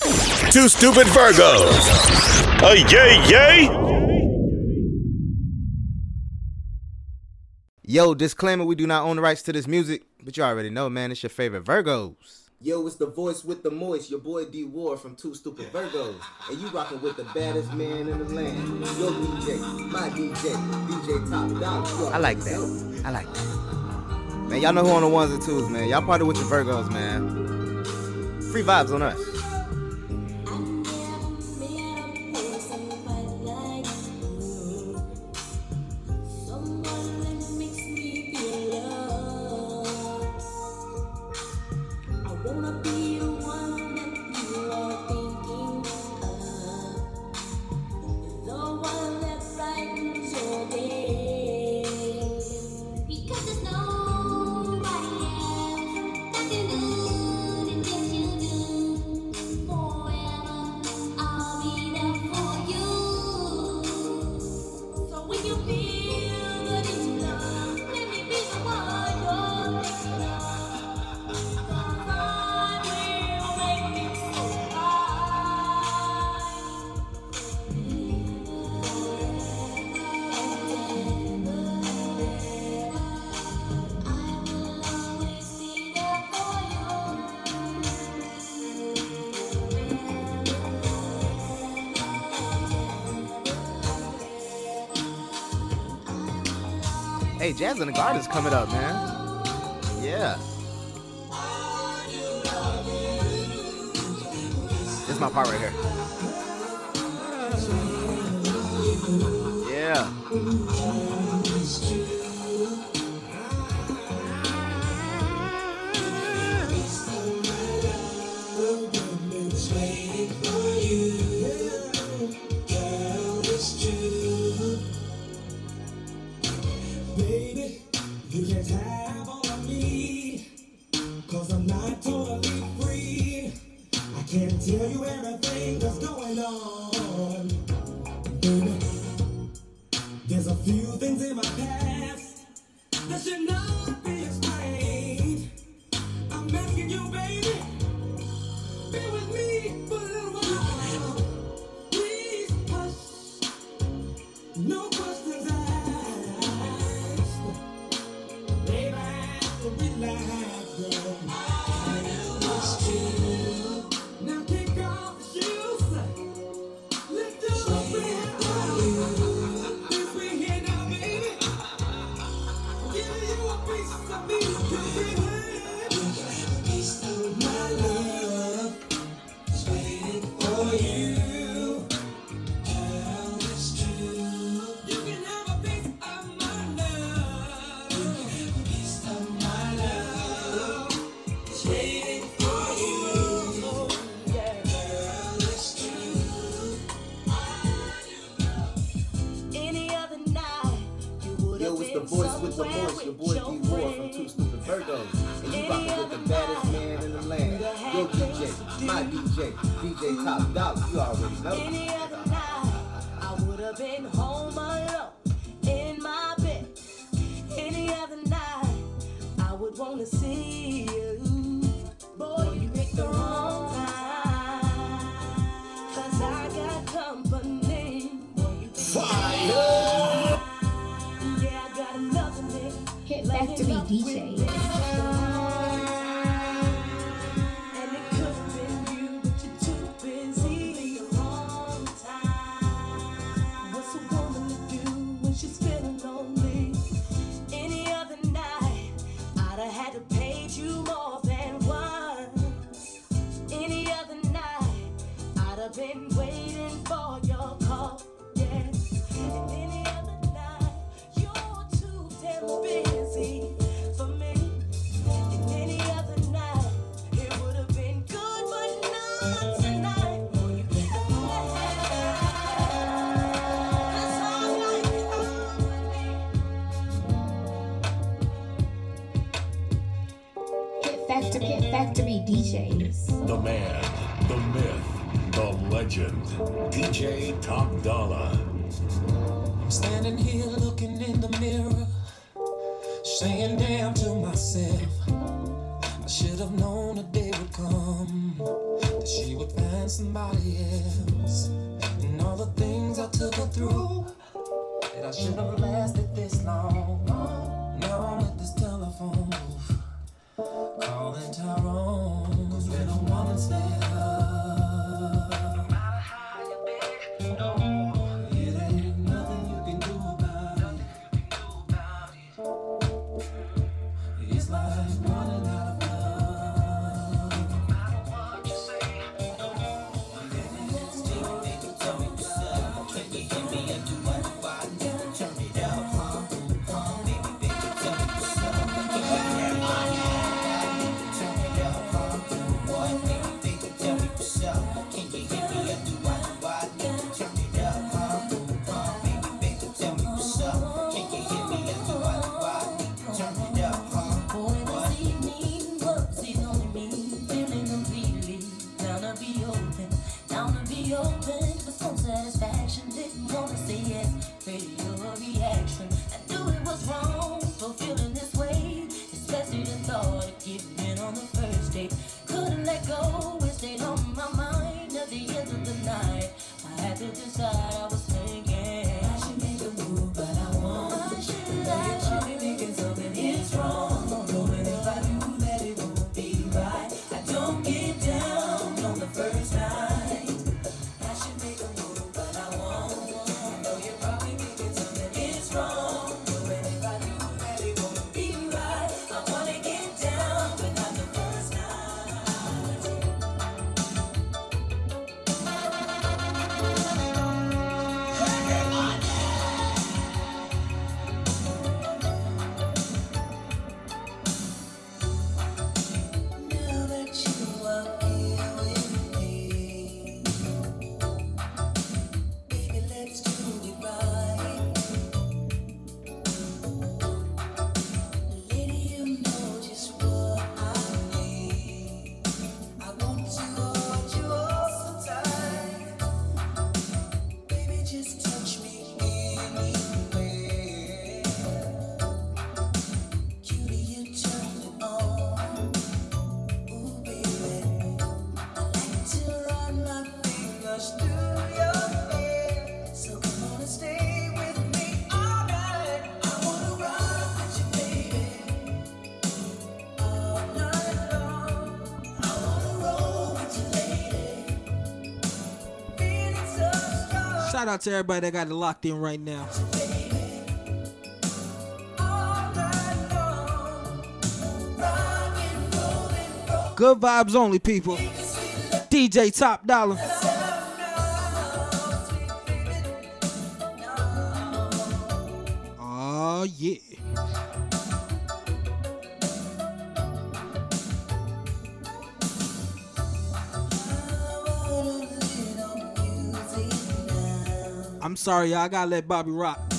Two Stupid Virgos. A yay yay? Yo, disclaimer, we do not own the rights to this music, but you already know, man, it's your favorite Virgos. Yo, it's the voice with the moist, your boy D Ward from Two Stupid Virgos. And you rocking with the baddest man in the land. Yo, DJ, my DJ, DJ Top Dollar. I like that. I like that. Man, y'all know who on the ones and twos, man. Y'all party with your Virgos, man. Free vibes on us. Jazz in the Garden's coming up, man. Yeah. This is my part right here. Yeah. With voice, your boy D Ward from Two. Stupid Virgos. And you rocking with the baddest man in the land. Yo, DJ, my DJ, DJ Top Dollar. You already know. Any other night, I would have been home alone in my bed. Any other night, I would want to see DJ. DJs. The man, the myth, the legend, DJ Top Dollar. I'm standing here looking in the mirror, saying damn to myself. I should have known a day would come that she would find somebody else. And all the things I took her through, that I should have shout out to everybody that got it locked in right now. Good vibes only, people. DJ Top Dollar. sorry, y'all. I gotta let Bobby rock.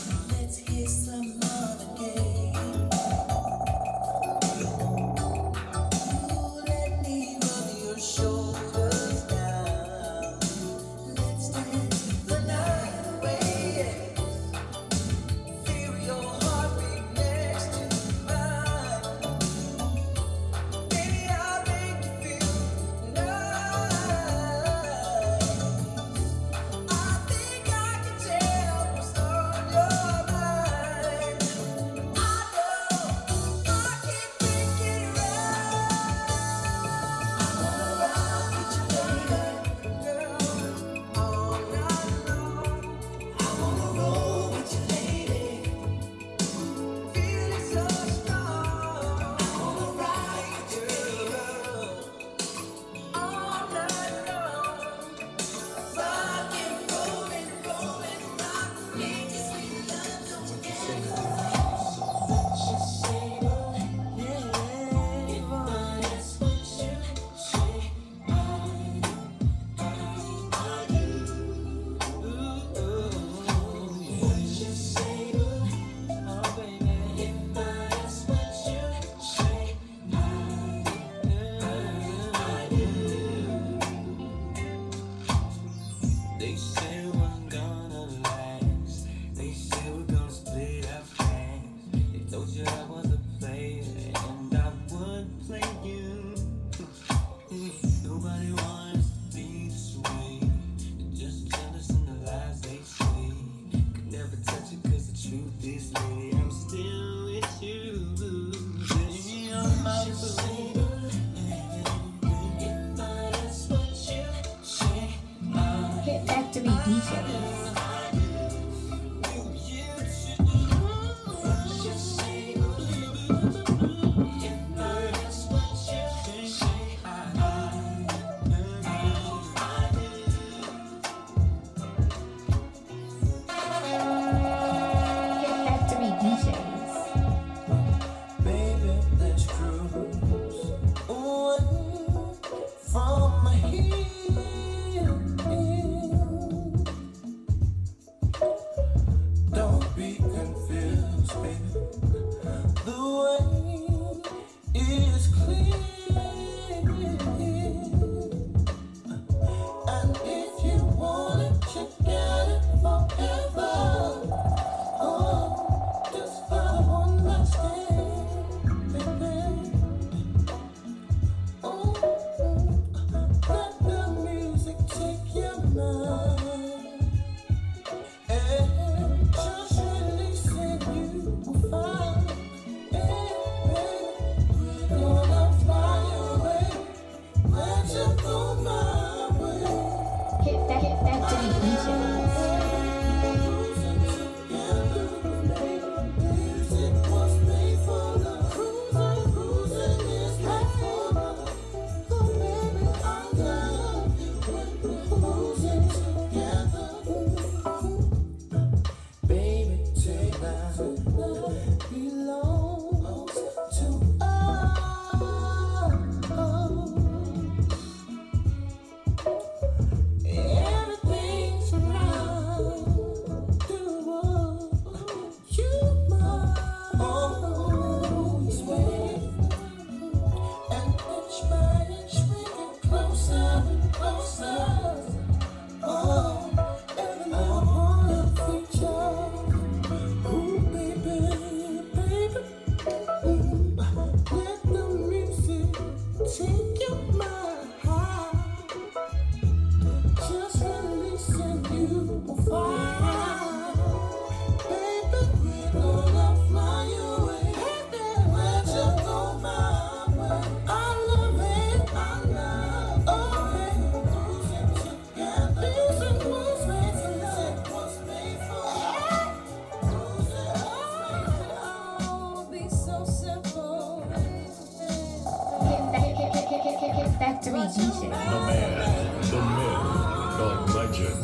The man, the myth, the legend,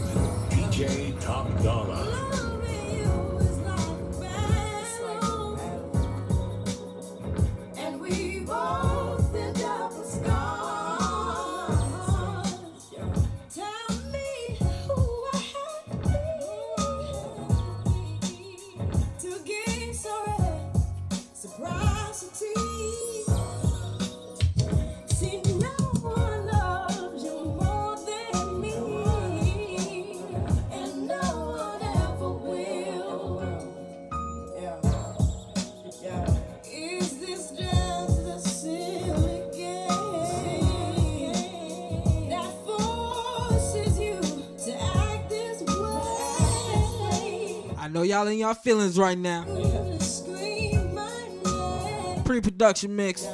DJ Top Dollar. my feelings right now. Pre production mix.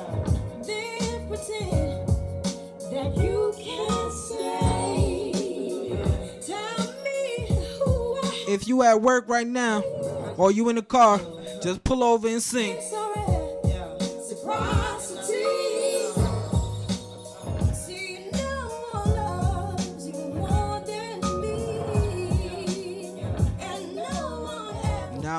If you at work right now or you in the car, just pull over and sing.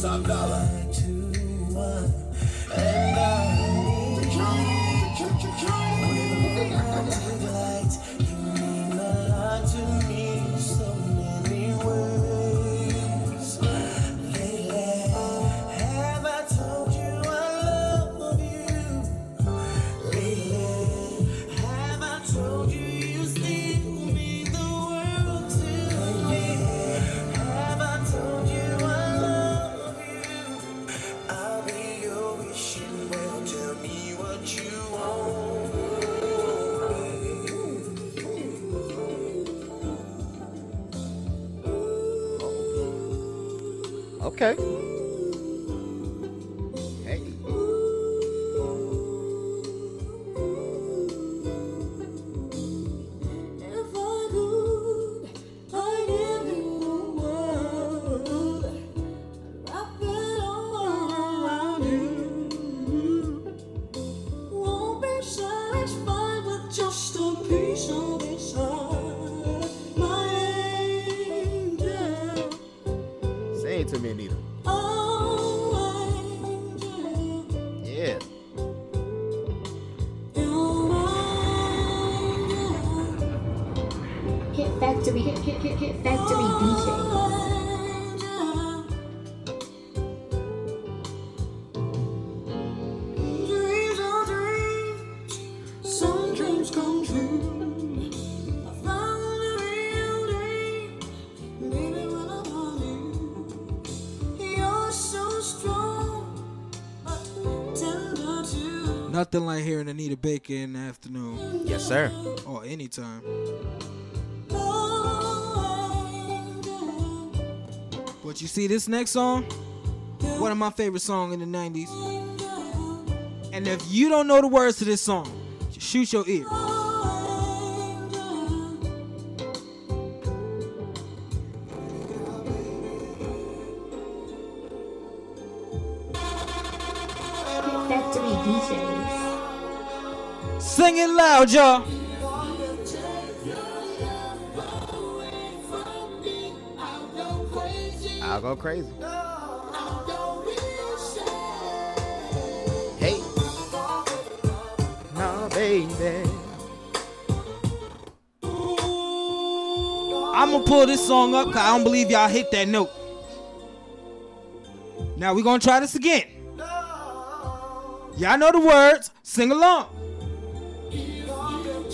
top dollar. Nothing like hearing Anita Baker in the afternoon Yes, sir. or anytime. But you see this next song? One of my favorite songs in the 90s. And if you don't know the words to this song, just shoot your ear. Sing it loud, y'all. I'll go crazy. Hey. No, baby. I'm gonna pull this song up because I don't believe y'all hit that note. Now we're gonna try this again. Y'all know the words. Sing along.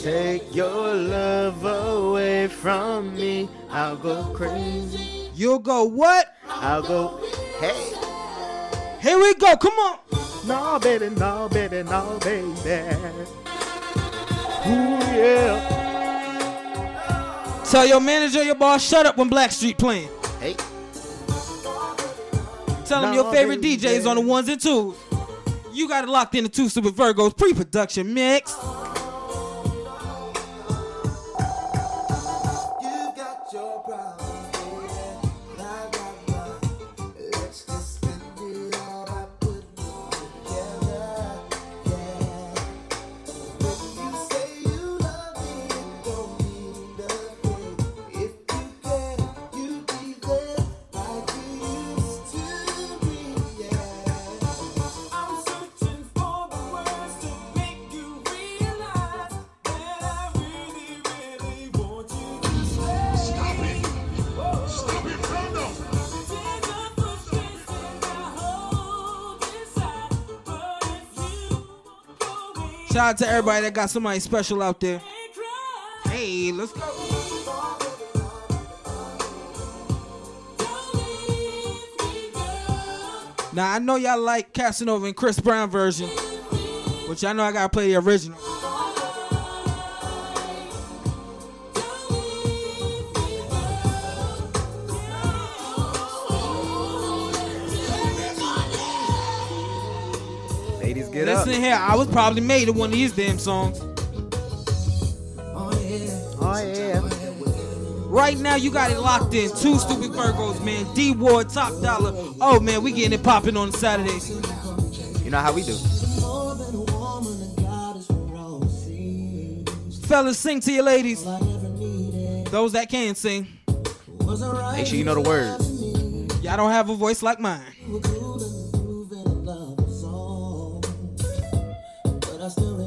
Take your love away from me. I'll go crazy. You'll go what? I'll go. Hey. Here we go. Come on. No, baby, no, baby, no, baby. Ooh, yeah. Tell your manager, your boss, shut up when Blackstreet playing. Hey. Tell them No, your favorite baby. DJs on the ones and twos. You got it locked in the Two Super Virgos pre-production mix. Out to everybody that got somebody special out there. Hey, let's go. Now I know y'all like Casanova and Chris Brown version, but y'all know I gotta play the original. Here, I was probably made of one of these damn songs. Oh yeah. Oh, yeah. Right now, you got it locked in. Two stupid Virgos, man. D Ward, top dollar. Oh man, we getting it popping on Saturdays. You know how we do. More than a woman, a goddess for all seas. Fellas, sing to your ladies. I never needed Those that can sing. Make sure you know the words. Y'all don't have a voice like mine. I still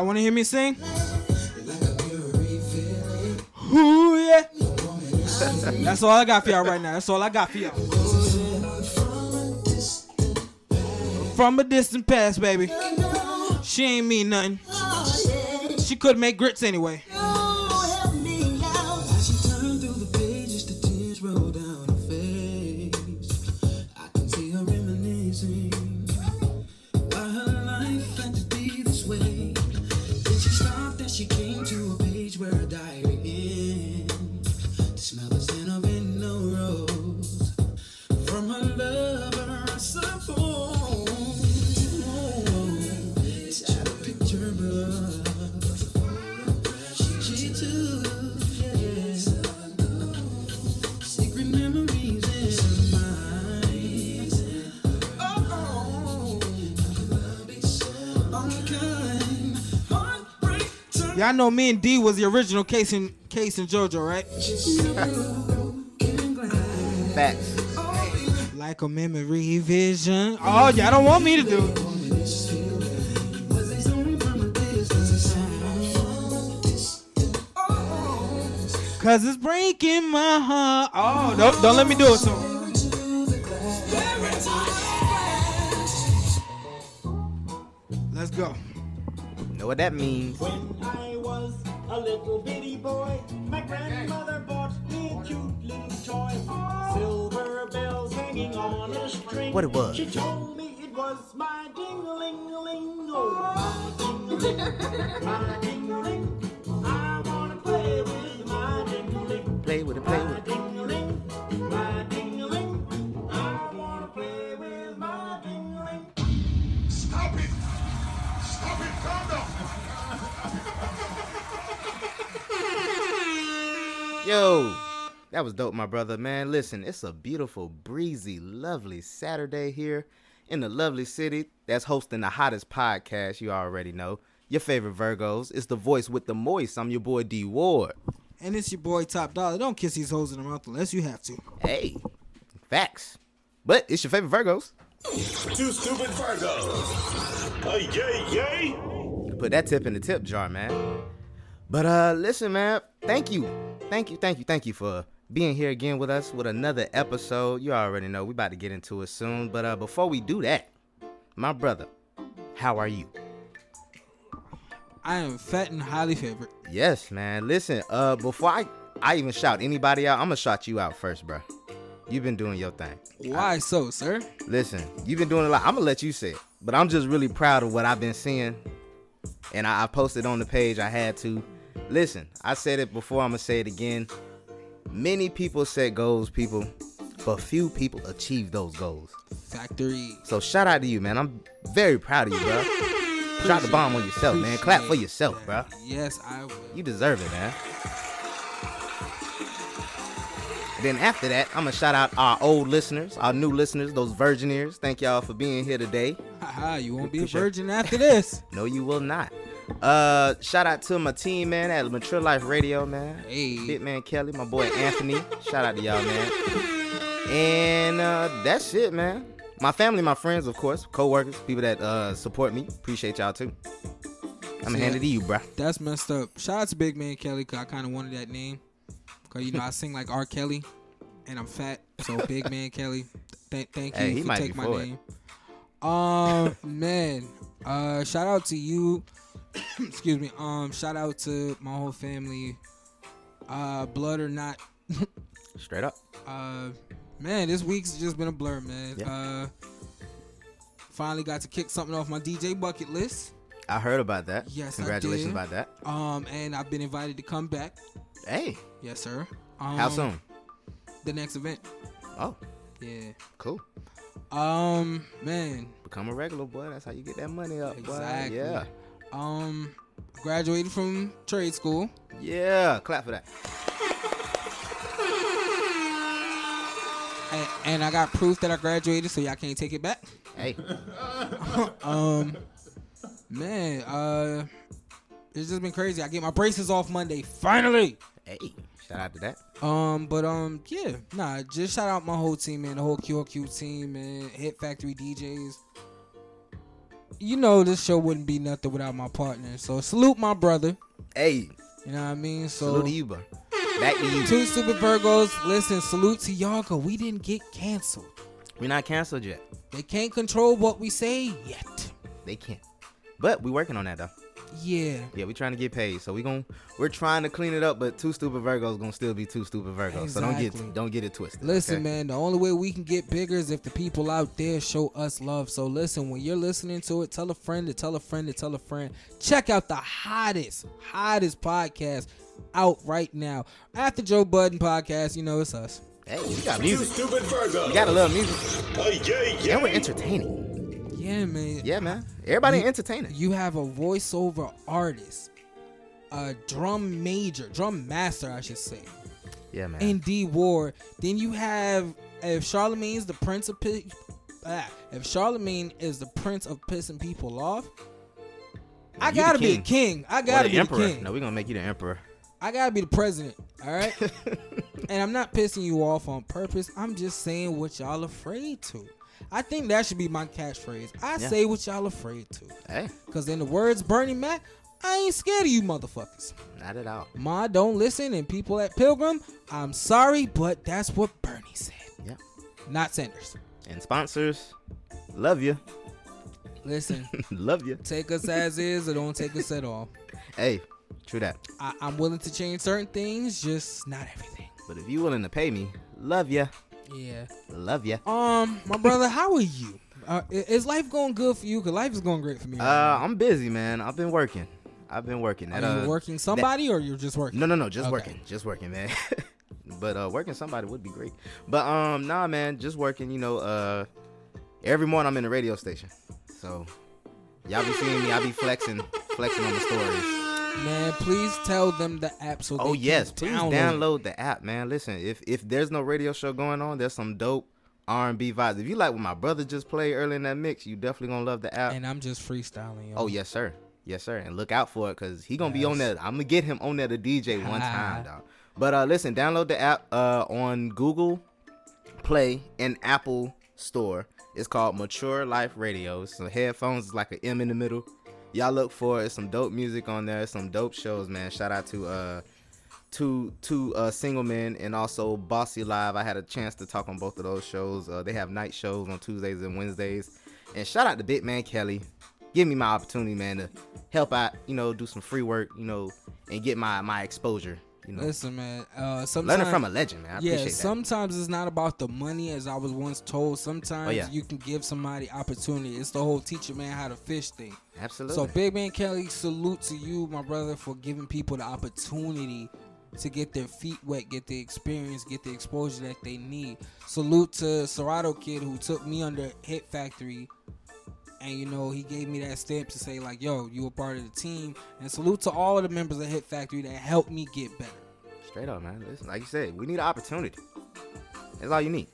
Y'all want to hear me sing? Ooh, yeah. That's all I got for y'all right now. That's all I got for y'all. From a distant past, baby. She ain't mean nothing. She could make grits anyway. Y'all know me and D was the original Case and K-Ci and JoJo, right? Facts. Like a memory vision. Oh, y'all don't want me to do it. Cause it's breaking my heart. Oh, don't, don't let me do it him. Let's go. Know what that means? When I was a little bitty boy, my grandmother bought me a cute little toy. Silver bells hanging on a string. What it was? She told me it was my ding-a-ling-a-ling. Oh, my ding-a-ling, my ding-a-ling. I wanna play with my ding-a-ling. Play with it, play with it. Yo, that was dope, my brother. Man, listen, it's a beautiful, breezy, lovely Saturday here in the lovely city that's hosting the hottest podcast you already know. Your favorite Virgos. It's the voice with the moist. I'm your boy D Ward. And it's your boy Top Dollar. Don't kiss these hoes in the mouth unless you have to. Hey, facts. But it's your favorite Virgos. Two stupid Virgos. Uh, yay, yay! Put that tip in the tip jar, man. But uh listen, man, thank you. Thank you, thank you, thank you for being here again with us with another episode. You already know we about to get into it soon. But uh before we do that, my brother, how are you? I am fat and highly favored. Yes, man. Listen, uh before I I even shout anybody out, I'm gonna shout you out first, bro. You've been doing your thing. Why so, sir? Listen, you've been doing a lot. I'm gonna let you say it, but I'm just really proud of what I've been seeing, and I, I posted on the page. I had to. Listen, I said it before. I'm gonna say it again. Many people set goals, people, but few people achieve those goals. Factory. So shout out to you, man. I'm very proud of you, bro. Drop the bomb on yourself, man. Clap for yourself, bro. Yes, I will. You deserve it, man. Then after that, I'm gonna shout out our old listeners, our new listeners, those virgin ears. Thank y'all for being here today. Haha, you won't be a virgin after this. No, you will not. Uh, shout out to my team, man, at Mature Life Radio, man. Hey. Hitman Kelly, my boy Anthony. shout out to y'all, man. And uh, that's it, man. My family, my friends, of course, co-workers, people that uh support me. Appreciate y'all too. I'm gonna See, hand it to you, bro. That's messed up. Shout out to Big Man Kelly, cause I kind of wanted that name. Cause you know I sing like R. Kelly, and I'm fat, so Big Man Kelly. Th- thank you Hey, he for taking my it. name. Um, man, uh, shout out to you. Excuse me. Um, shout out to my whole family. Uh, blood or not. Straight up. Uh, man, this week's just been a blur, man. Yeah. Uh, finally got to kick something off my DJ bucket list. I heard about that. Yes, Congratulations about that. Um, and I've been invited to come back. Hey, Yes, sir. Um, how soon? The next event. Oh, Yeah. cool. Um, man. Become a regular boy. That's how you get that money up. boy. Yeah. Um, graduated from trade school. Yeah. Clap for that. And, and I got proof that I graduated, so y'all can't take it back. Hey. Um, man, uh, it's just been crazy. I get my braces off Monday, finally. Hey. Shout out to that. Um, but um, yeah, nah, just shout out my whole team, man, the whole QOQ team, man, Hit Factory DJs. You know this show wouldn't be nothing without my partner. So salute my brother. Hey. You know what I mean? So Salute to you, bro. Back to you. two stupid Virgos. Listen, salute to y'all, cause we didn't get canceled. We're not canceled yet. They can't control what we say yet. They can't. But we working on that though. Yeah. Yeah, we're trying to get paid. So we gon' we're trying to clean it up, but two stupid Virgos gonna still be two stupid Virgos. So don't get don't get it twisted. Listen, okay? man, the only way we can get bigger is if the people out there show us love. So listen, when you're listening to it, tell a friend to tell a friend to tell a friend. Check out the hottest, hottest podcast out right now. After Joe Budden podcast, you know it's us. Hey, we got Two music. stupid Virgos. We got a little music. Uh, yay, yay! And we're entertaining. Yeah, man. Yeah, man. Everybody You- entertaining. You have a voiceover artist, a drum major, drum master, I should say. Yeah, man. in D Ward. Then you have if Charlemagne's the prince of ah, if Charlemagne is the prince of pissing people off, I You gotta be a king. I gotta be emperor. the king. No, we're gonna make you the emperor. I gotta be the president. All right. and I'm not pissing you off on purpose. I'm just saying what y'all afraid to. I think that should be my catchphrase. I Yeah. say what y'all afraid to. Hey, Cause in the words Bernie Mac, I ain't scared of you motherfuckers. not at all. Ma don't listen and people at Pilgrim, I'm sorry, but that's what Bernie said. Yeah. Not Sanders. And sponsors, love you, Listen, love you. take us as is or don't take us at all. Hey, true that. I, I'm willing to change certain things, just not everything. But if you willing to pay me, love you, Yeah. love you. Um, my brother, how are you? Uh, is life going good for you? Cause life is going great for me. Uh, right now. I'm busy, man. I've been working. I've been working. are you uh, working somebody or you're just working? No, no, no, just Okay. working, just working, man. but uh, working somebody would be great. But um, nah, man, just working. You know, uh, every morning I'm in the radio station, so y'all be seeing me. I be flexing, flexing on the stories. Man, please tell them the app so they Oh yes, please download. download the app, man. Listen, if if there's no radio show going on, there's some dope R&B vibes. If you like what my brother just played early in that mix, you definitely gonna love the app. And I'm just freestyling. Yo. Oh yes, sir. Yes, sir. And look out for it because he gonna be on there. I'm gonna get him on there to DJ one time, dog. But uh, listen, download the app uh, on Google Play and Apple Store. It's called Mature Life Radio. So headphones is like an M in the middle. Y'all look for it. Some dope music on there. Some dope shows, man. Shout out to uh two two uh single men and also Bossy Live. I had a chance to talk on both of those shows. Uh, they have night shows on Tuesdays and Wednesdays. And shout out to Big Man Kelly. Give me my opportunity, man, to help out, you know, do some free work, you know, and get my my exposure. You know, Listen, man. Uh, sometimes learning from a legend, man. I yeah, appreciate that. sometimes it's not about the money, as I was once told. Sometimes Oh, yeah. you can give somebody opportunity. It's the whole teach a man how to fish thing. Absolutely. So, Big Man Kelly, salute to you, my brother, for giving people the opportunity to get their feet wet, get the experience, get the exposure that they need. Salute to Serato Kid, who took me under Hit Factory. And you know, he gave me that stamp to say, like, yo, you were part of the team. And salute to all of the members of Hit Factory that helped me get better. Straight up, man. Listen, like you said, we need an opportunity. That's all you need.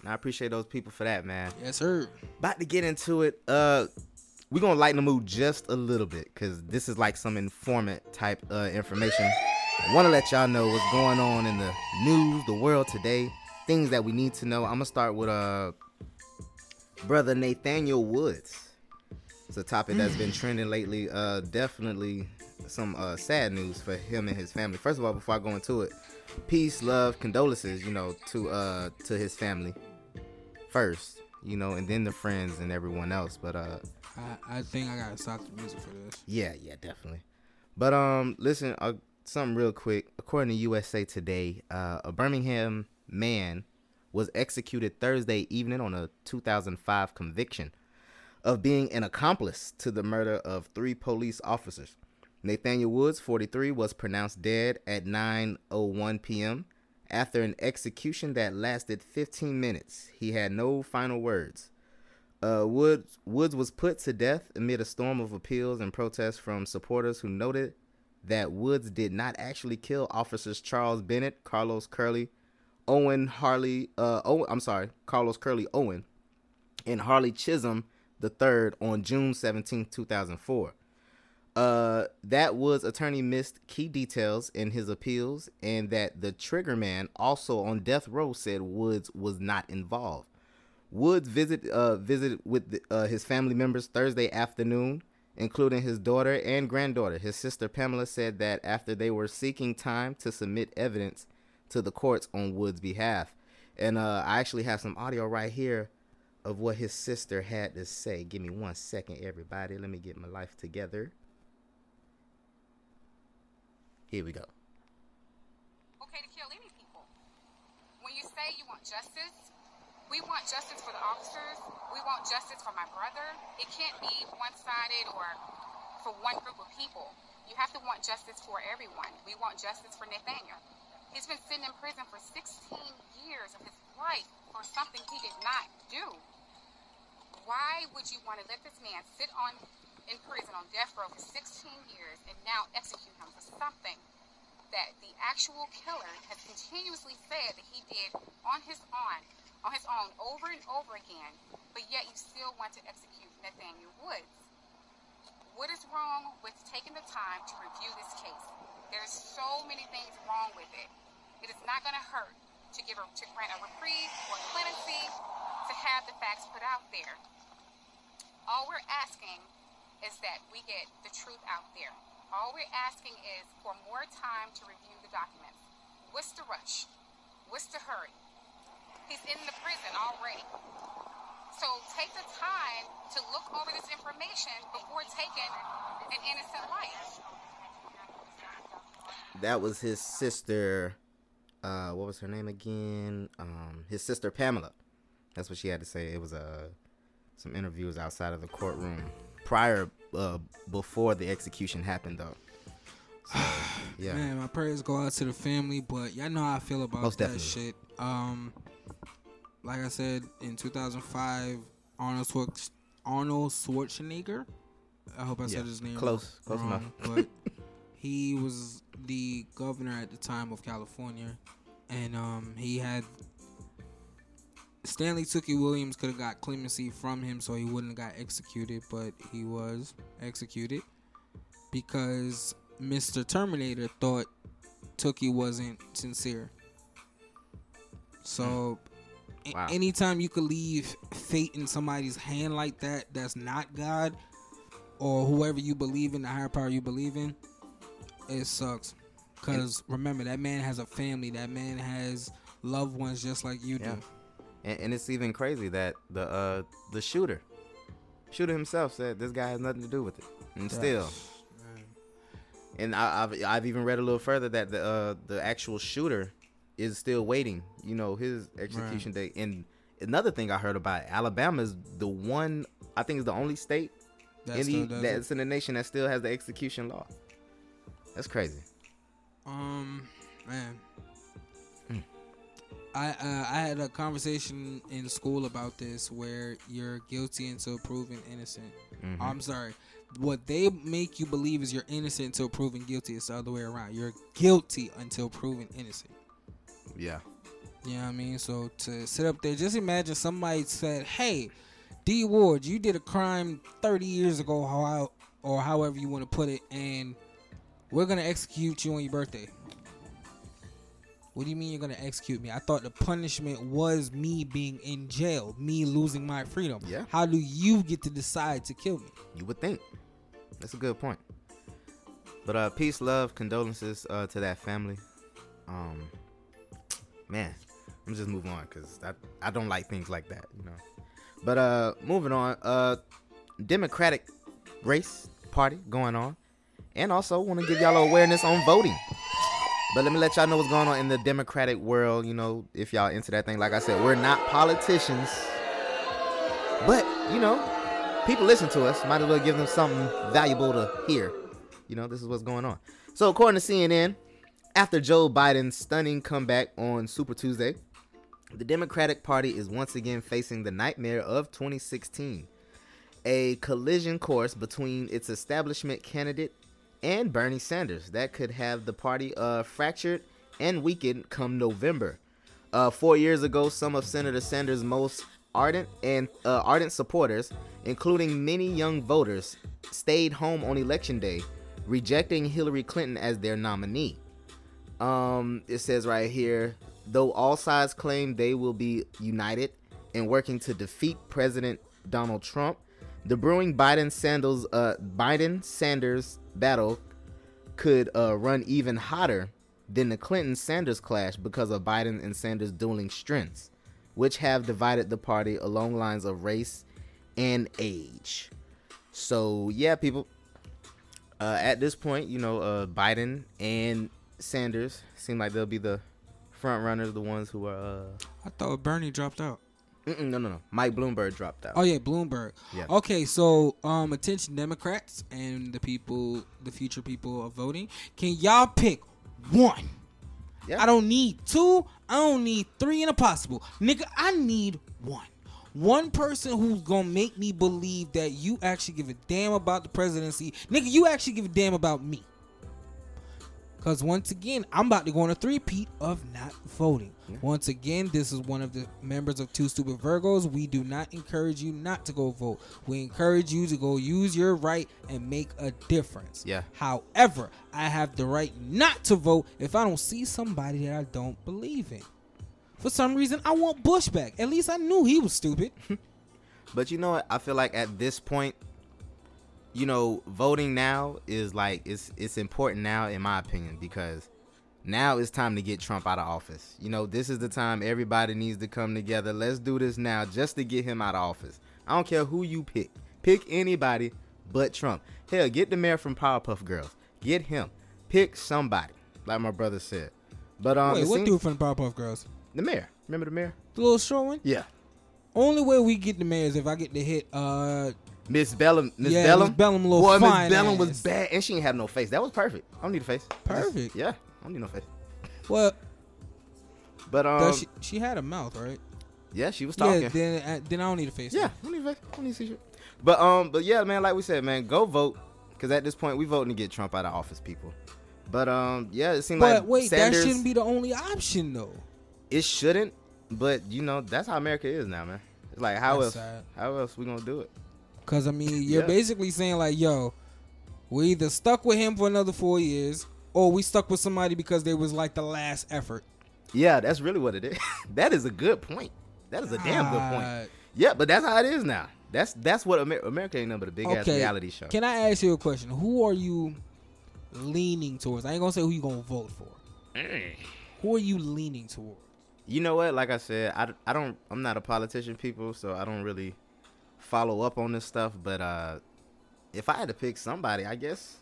And I appreciate those people for that, man. Yes, sir. About to get into it. Uh we're gonna lighten the mood just a little bit because this is like some informant type uh, information. I want to let y'all know what's going on in the news, the world today, things that we need to know. I'm gonna start with uh brother Nathaniel Woods. It's a topic that's been trending lately. Uh, definitely some uh, sad news for him and his family. First of all, before I go into it, peace, love, condolences, you know, to uh to his family first, you know, and then the friends and everyone else. But uh, I, I think I gotta stop the music for this. yeah, yeah, definitely. But um, listen, uh, something real quick. According to USA Today, uh, a Birmingham man was executed Thursday evening on a 2005 conviction of being an accomplice to the murder of three police officers. Nathaniel Woods, 43, was pronounced dead at 9:01 p.m. after an execution that lasted 15 minutes. He had no final words. Uh, Woods Woods was put to death amid a storm of appeals and protests from supporters who noted that Woods did not actually kill officers Charles Bennett, Carlos Curley, Owen Harley. Uh, Owen, I'm sorry, Carlos Curley Owen, and Harley Chisholm III on June 17, 2004. Uh, that Woods' attorney missed key details in his appeals, and that the trigger man, also on death row, said Woods was not involved. Woods visit uh visited with the, uh, his family members Thursday afternoon, including his daughter and granddaughter. His sister Pamela said that after they were seeking time to submit evidence to the courts on Woods' behalf, and uh, I actually have some audio right here of what his sister had to say. Give me one second, everybody. Let me get my life together. Here we go. okay to kill any people. When you say you want justice, we want justice for the officers. We want justice for my brother. It can't be one-sided or for one group of people. You have to want justice for everyone. We want justice for Nathaniel. He's been sitting in prison for 16 years of his for something he did not do. Why would you want to let this man sit on in prison on death row for 16 years and now execute him for something that the actual killer has continuously said that he did on his own, on his own over and over again, but yet you still want to execute Nathaniel Woods. What is wrong with taking the time to review this case? There's so many things wrong with it. It is not going to hurt to give a, to grant a reprieve or clemency to have the facts put out there. All we're asking is that we get the truth out there. All we're asking is for more time to review the documents. What's the rush? What's the hurry? He's in the prison already. So take the time to look over this information before taking an innocent life. That was his sister. Uh, what was her name again? Um, his sister Pamela. That's what she had to say. It was uh, some interviews outside of the courtroom prior, uh, before the execution happened, though. So, yeah. Man, my prayers go out to the family, but y'all know how I feel about Most that definitely. shit. Um, like I said, in 2005, Arnold Schwarz- Arnold Schwarzenegger. I hope I Yeah, said his name close, close wrong, enough. but he was the governor at the time of California, and um, he had Stanley Tookie Williams could have got clemency from him, so he wouldn't have got executed, but he was executed because Mr. Terminator thought Tookie wasn't sincere. So, a- Wow. anytime you could leave fate in somebody's hand like that, that's not God or whoever you believe in, the higher power you believe in, it sucks. Because remember, that man has a family, that man has loved ones just like you Yeah. do. And, and it's even crazy that the uh the shooter, shooter himself said this guy has nothing to do with it, and still. And I, I've I've even read a little further that the uh the actual shooter is still waiting. You know his execution date. And another thing I heard about Alabama is the one I think is the only state That in the, it. that's in the nation that still has the execution law. That's crazy. Um, man. I uh, I had a conversation in school about this where you're guilty until proven innocent. Mhm. I'm sorry. What they make you believe is you're innocent until proven guilty. It's the other way around. You're guilty until proven innocent. Yeah. You know what I mean? So to sit up there, just imagine somebody said, "Hey, D Ward, you did a crime 30 years ago, or however you want to put it, and we're gonna execute you on your birthday." What do you mean you're gonna execute me? I thought the punishment was me being in jail, me losing my freedom. Yeah. How do you get to decide to kill me? You would think. That's a good point. But uh peace, love, condolences uh to that family. Um man, I'm just move on cuz I I don't like things like that, you know. But uh moving on, uh Democratic race party going on. And also want to give y'all awareness on voting. But let me let y'all know what's going on in the Democratic world, you know, if y'all into that thing. Like I said, we're not politicians. But, you know, people listen to us. Might as well give them something valuable to hear. You know, this is what's going on. So, according to CNN, after Joe Biden's stunning comeback on Super Tuesday, the Democratic Party is once again facing the nightmare of 2016 a collision course between its establishment candidate and Bernie Sanders that could have the party uh, fractured and weakened come November. Uh, four years ago, some of Senator Sanders' most ardent and uh, ardent supporters, including many young voters, stayed home on election day, rejecting Hillary Clinton as their nominee. Um, it says right here, though all sides claim they will be united in working to defeat President Donald Trump, the brewing Biden Sanders uh, Biden Sanders battle could uh, run even hotter than the Clinton Sanders clash because of Biden and Sanders dueling strengths, which have divided the party along lines of race and age. So yeah, people. Uh, at this point, you know, uh, Biden and Sanders seem like they'll be the front runners, the ones who are. Uh, I thought Bernie dropped out. Mm-mm, no, no, no. Mike Bloomberg dropped out. Oh yeah, Bloomberg. Yeah. Okay, so um, attention Democrats and the people, the future people of voting. Can y'all pick one? Yeah. I don't need two. I don't need three and a possible. Nigga, I need one. One person who's gonna make me believe that you actually give a damn about the presidency. Nigga, you actually give a damn about me. Because once again, I'm about to go on a three-peat of not voting. Once again, this is one of the members of Two Stupid Virgos. We do not encourage you not to go vote. We encourage you to go use your right and make a difference. Yeah. However, I have the right not to vote if I don't see somebody that I don't believe in. For some reason, I want Bush back. At least I knew he was stupid. But you know what? I feel like at this point, you know, voting now is like it's it's important now in my opinion because now it's time to get Trump out of office. You know, this is the time everybody needs to come together. Let's do this now just to get him out of office. I don't care who you pick. Pick anybody but Trump. Hell, get the mayor from Powerpuff Girls. Get him. Pick somebody, like my brother said. But um, Wait, it what seems- dude from the Powerpuff Girls? the mayor? Remember the mayor? The little short one? Yeah, Only way we get the mayor is if I get to hit uh Miss Bellum. Miss Yeah, Bellum. Miss Bellum, little Boy, Miss Bellum was bad, and she ain't have no face. That was perfect. I don't need a face. Perfect. Yeah, I don't need no face. well But um, she, she had a mouth, right? yeah, she was talking. Yeah, then uh, then I don't need a face. Yeah, I don't need a face. I don't need see shit. But um, but yeah, man, like we said, man, go vote, because at this point we voting to get Trump out of office, people. But um, yeah, it seemed But like wait, Sanders, that shouldn't be the only option though. It shouldn't, but you know that's how America is now, man. It's like how That's else? sad. How else we gonna do it? Cause I mean, you're Yeah. basically saying like, yo, we either stuck with him for another four years, or we stuck with somebody because they was like the last effort. Yeah, that's really what it is. that is a good point. That is a damn good point. Yeah, but that's how it is now. That's that's what Amer- America ain't nothing but a big ass reality show. Can I ask you a question? Who are you leaning towards? I ain't gonna say who you gonna vote for. Mm. Who are you leaning towards? You know what? Like I said, I, I don't. I'm not a politician, people, so I don't really follow up on this stuff. But uh, if I had to pick somebody, I guess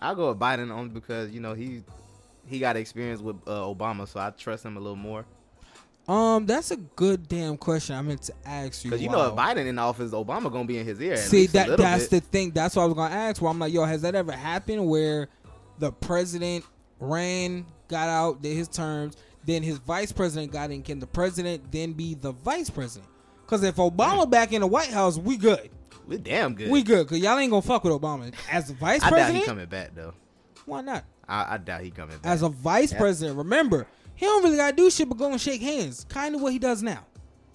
I'll go with Biden only because you know he he got experience with uh, Obama, so I trust him a little more. Um, that's a good damn question. I meant to ask you. Because you know, if Biden in office, Obama gonna be in his ear. See that that's bit. the thing. That's what I was gonna ask. Where I'm like, yo, has that ever happened where the president ran, got out, did his terms, then his vice president got in? Can the president then be the vice president? Because if Obama back in the White House, we good. we damn good. We good. Cause y'all ain't gonna fuck with Obama as the vice president. I doubt he coming back though. Why not? I, I doubt he coming back. As a vice Yeah. president, remember he don't really gotta do shit but go and shake hands. Kind of what he does now.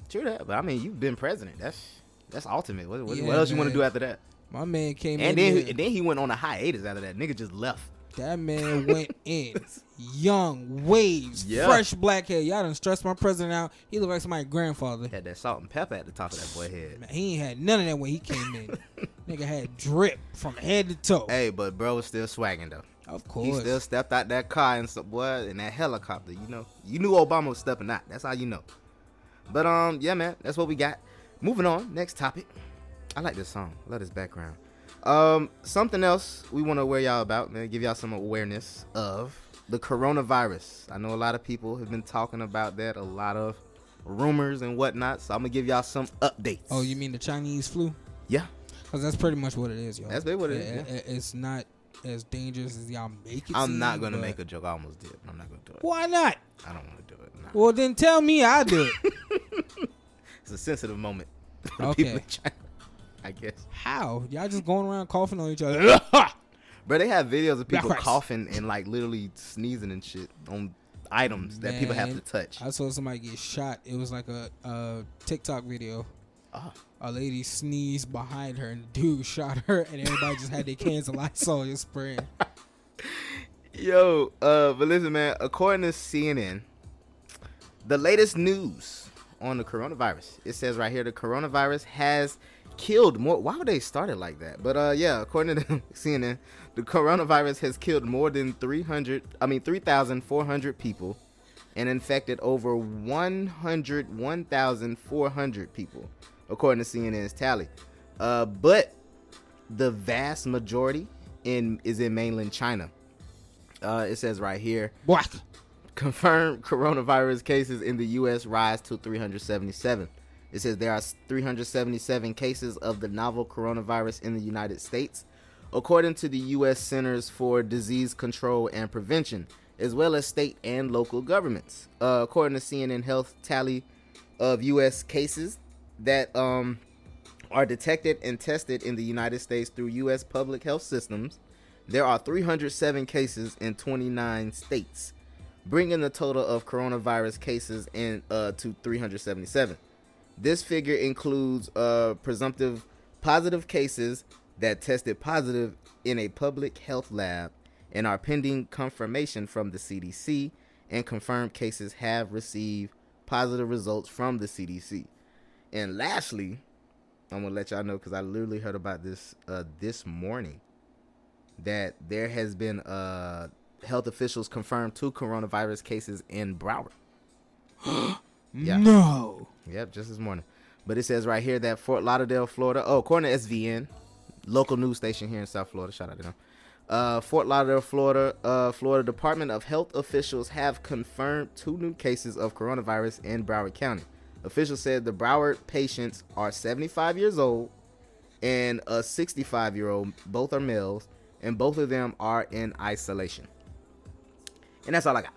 True that, but I mean, you've been president. That's that's ultimate. What, what, Yeah, what else you want to do after that? My man came And in. then and then he went on a hiatus after that. Nigga just left. That man went in. Young, waves, Yeah. fresh black hair. Y'all done stressed my president out. He looked like somebody's grandfather. Had that salt and pepper at the top of that boy head. Man, he ain't had none of that when he came in. Nigga had drip from head to toe. Hey, but bro was still swagging though. of course. He still stepped out that car and some boy in that helicopter. You know, you knew Obama was stepping out. That's how you know. But um, yeah, man, that's what we got. Moving on, next topic. I like this song. I love this background. Um, something else we want to aware y'all about, man. Give y'all some awareness of the coronavirus. I know a lot of people have been talking about that. A lot of rumors and whatnot. So I'm gonna give y'all some updates. oh, you mean the Chinese flu? Yeah. Because that's pretty much what it is, yo. That's really what it is, It- yeah. it- It's not as dangerous as y'all make it I'm seem, not gonna make a joke. I almost did. I'm not gonna do it. Why not? I don't want to do it. Nah. Well, then tell me I do it. It's a sensitive moment. for Okay. People in China, I guess. How? Y'all just going around coughing on each other. but they have videos of people coughing and like literally sneezing and shit on items that people have to touch. I saw somebody get shot. It was like a, a TikTok video. Oh. A lady sneezed behind her, and dude shot her, and everybody just had their cans of Lysol just spraying. Yo, uh, but listen, man. According to CNN, the latest news on the coronavirus, it says right here the coronavirus has killed more. Why would they start it like that? But uh, yeah, according to CNN, the coronavirus has killed more than 300. I mean, 3,400 people, and infected over 100 1,400 people, according to CNN's tally. Uh, but the vast majority in is in mainland China. Uh, it says right here, Black. confirmed coronavirus cases in the U.S. rise to 377. It says there are 377 cases of the novel coronavirus in the United States, according to the U.S. Centers for Disease Control and Prevention, as well as state and local governments. Uh, according to CNN Health tally of U.S. cases that um, are detected and tested in the United States through U.S. public health systems, There are 307 cases in 29 states, bringing the total of coronavirus cases in uh, to 377. This figure includes uh, presumptive positive cases that tested positive in a public health lab and are pending confirmation from the CDC, and confirmed cases have received positive results from the CDC. And lastly, I'm gonna let y'all know because I literally heard about this uh, this morning that there has been uh, health officials confirmed two coronavirus cases in Broward. Yeah. No. Yep, just this morning. But it says right here that Fort Lauderdale, Florida. Oh, according to SVN, local news station here in South Florida. Shout out to them. Uh, Fort Lauderdale, Florida. Uh, Florida Department of Health officials have confirmed two new cases of coronavirus in Broward County. Officials said the Broward patients are 75 years old and a 65 year old. Both are males, and both of them are in isolation. And that's all I got.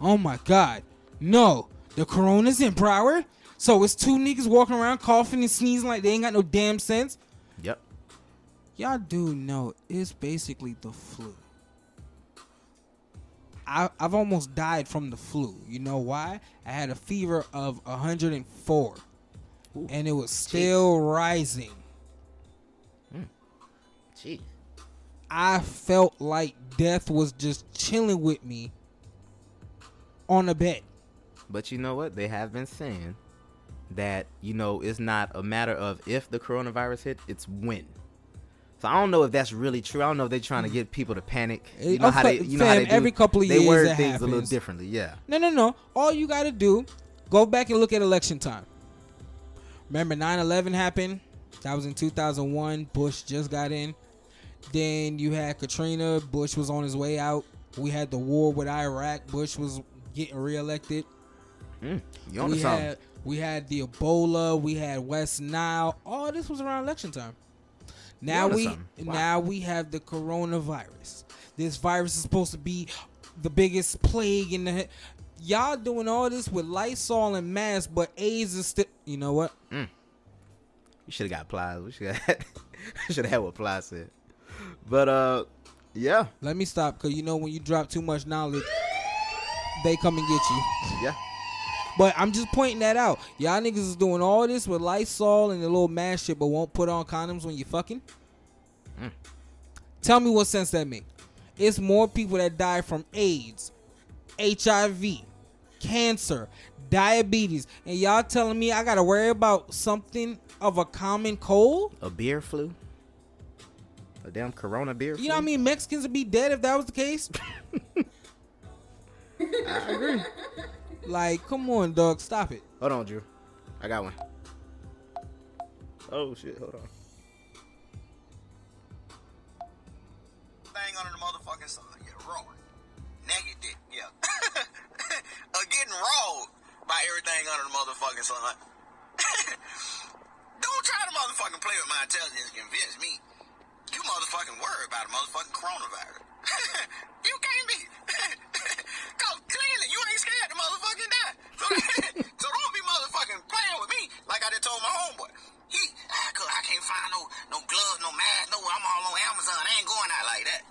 Oh my god. No. The corona's in Broward? So it's two niggas walking around coughing and sneezing like they ain't got no damn sense? Yep. Y'all do know it's basically the flu. I, I've almost died from the flu. You know why? I had a fever of 104, and it was still rising. Hmm. Jeez. I felt like death was just chilling with me on a bed. But you know what? They have been saying that, you know, it's not a matter of if the coronavirus hit, it's when. So I don't know if that's really true. I don't know if they're trying to mm. get people to panic. You know how they, you know how they do. every couple of they years word things a little differently. Yeah. No, no, no. All you got to do, go back and look at election time. Remember 9/11 happened? That was in 2001. Bush just got in. Then you had Katrina. Bush was on his way out. We had the war with Iraq. Bush was getting reelected. Mm, you on we something? had we had the Ebola. We had West Nile. All this was around election time. Now we. Wow. now we have the coronavirus. This virus is supposed to be the biggest plague in the. Y'all doing all this with Lysol and masks, but AIDS is still. You know what? Mm. You should have got Plies. We should have should have had what Plies said. But uh, yeah, Let me stop, cause you know when you drop too much knowledge, they come and get you. yeah. But I'm just pointing that out. Y'all niggas is doing all this with Lysol and the little mask shit, but won't put on condoms when you fucking. Mm. Tell me what sense that make. It's more people that die from AIDS, HIV, cancer, diabetes, and y'all telling me I gotta worry about something of a common cold? A beer flu. A damn Corona beer. Flu? You know what I mean? Mexicans would be dead if that was the case. I agree. Like, come on, dog, stop it. Hold on, Drew. I got one. Oh shit! Hold on. thing under the motherfucking sun. Yeah, raw. Naked dick, yeah. uh, getting raw by everything under the motherfucking sun. Don't try to motherfucking play with my intelligence and convince me. You motherfucking worry about a motherfucking coronavirus. you can't be. Cause clearly you ain't scared to motherfucking die. So, so don't be motherfucking playing with me like I just told my homeboy. He, ah, cause I can't find no no gloves, no mask, no. I'm all on Amazon. I ain't going out like that.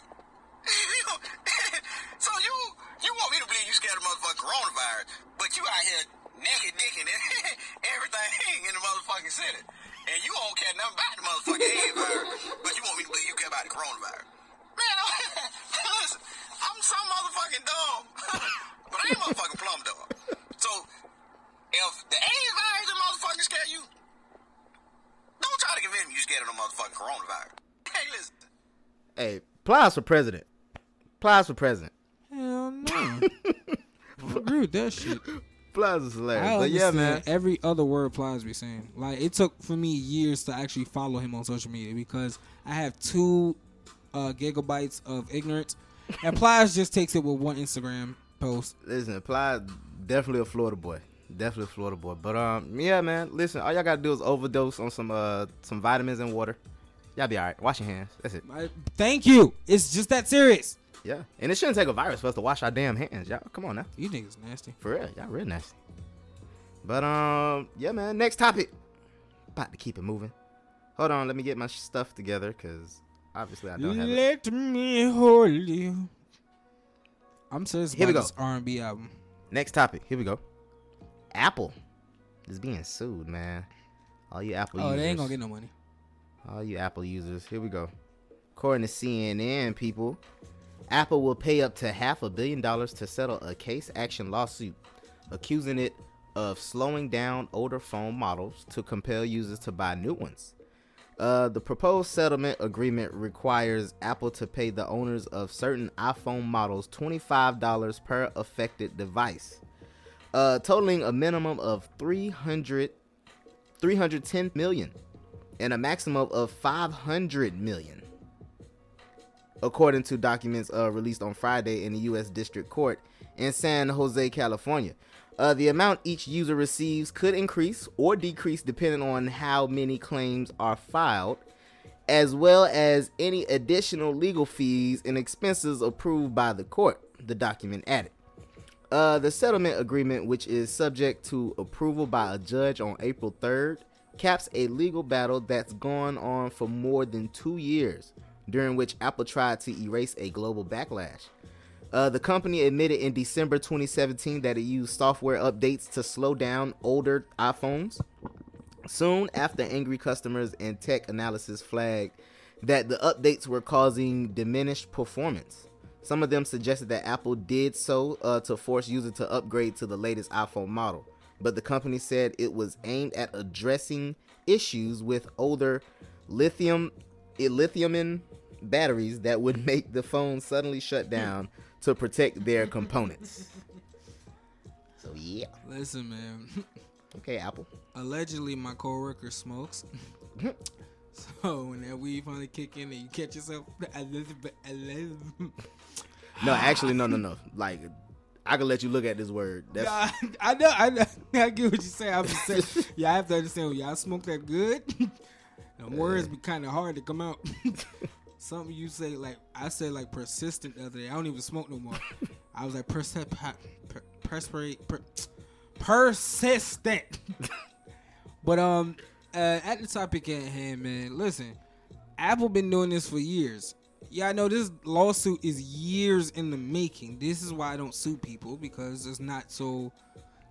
so you you want me to believe you scared of motherfucking coronavirus, but you out here naked dicking everything in the motherfucking city. And you don't care nothing about the motherfucking AIDS virus, but you want me to believe you care about the coronavirus. Man, listen, I'm so motherfucking dumb, but I ain't motherfucking plumb dumb. So if the AIDS virus and motherfucking scare you, don't try to convince me you scared of the motherfucking coronavirus. Hey, listen. Hey, Plies for president. Plies for president. Hell no. I agree with that shit. Plies is hilarious. I but yeah, understand man. every other word Plies be saying. Like it took for me years to actually follow him on social media because I have two uh, gigabytes of ignorance, and Plies just takes it with one Instagram post. Listen, Plies definitely a Florida boy. Definitely a Florida boy. But um, yeah, man. Listen, all y'all gotta do is overdose on some uh some vitamins and water. Y'all be all right. Wash your hands. That's it. I, thank you. It's just that serious. Yeah, and it shouldn't take a virus for us to wash our damn hands, y'all. Come on now, You niggas nasty. for real, y'all real nasty. But um, yeah, man. Next topic. About to keep it moving. Hold on, let me get my stuff together, cause obviously I don't have it. Let me hold you. I'm serious Here we go. R&B album. Next topic. Here we go. Apple is being sued, man. All you Apple Oh, users. they ain't gonna get no money. All you Apple users, here we go. According to CNN, people, Apple will pay up to half a billion dollars to settle a case action lawsuit accusing it of slowing down older phone models to compel users to buy new ones. Uh, the proposed settlement agreement requires Apple to pay the owners of certain iPhone models $25 per affected device, uh, totaling a minimum of 300, 310 million and a maximum of 500 million. According to documents uh, released on Friday in the U.S. District Court in San Jose, California, uh, the amount each user receives could increase or decrease depending on how many claims are filed, as well as any additional legal fees and expenses approved by the court, the document added. Uh, the settlement agreement, which is subject to approval by a judge on April 3rd, caps a legal battle that's gone on for more than two years, during which Apple tried to erase a global backlash. Uh, the company admitted in December 2017 that it used software updates to slow down older iPhones. Soon after, angry customers and tech analysis flagged that the updates were causing diminished performance. Some of them suggested that Apple did so uh, to force users to upgrade to the latest iPhone model, but the company said it was aimed at addressing issues with older lithium lithium batteries that would make the phone suddenly shut down to protect their components. So yeah, Listen, man. okay, Apple. Allegedly, my coworker smokes. so when that weed finally kick in and you catch yourself, No, actually, no, no, no. Like, I can let you look at this word. That's I, I know, I know, I get what you're saying. I'm just saying, yeah, I have to understand. When y'all smoke that good, the words be kind of hard to come out. Something you say like I said like persistent the other day. I don't even smoke no more. I was like perse- per, perspirate, per, persistent. but um, uh, at the topic at hand, man. Listen, Apple been doing this for years. Yeah, I know this lawsuit is years in the making. This is why I don't sue people because it's not so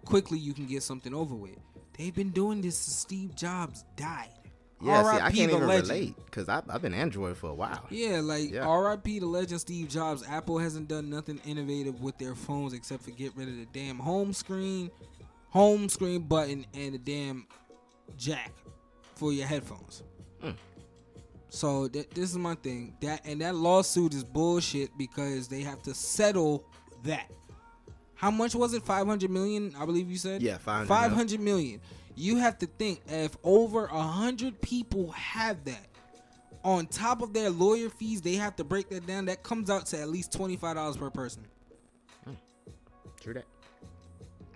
quickly you can get something over with. They've been doing this since Steve Jobs died. Yeah. See, I can't even legend. relate because I've been Android for a while. Yeah, like Yeah. R.I.P. the legend Steve Jobs. Apple hasn't done nothing innovative with their phones except for get rid of the damn home screen, home screen button, and the damn jack for your headphones. Hmm. So th- this is my thing. That and that lawsuit is bullshit because they have to settle that. How much was it? Five hundred million, I believe you said. Yeah, 500 Five hundred million. You have to think if over a hundred people have that, on top of their lawyer fees, they have to break that down. That comes out to at least twenty five dollars per person. Hmm. True that.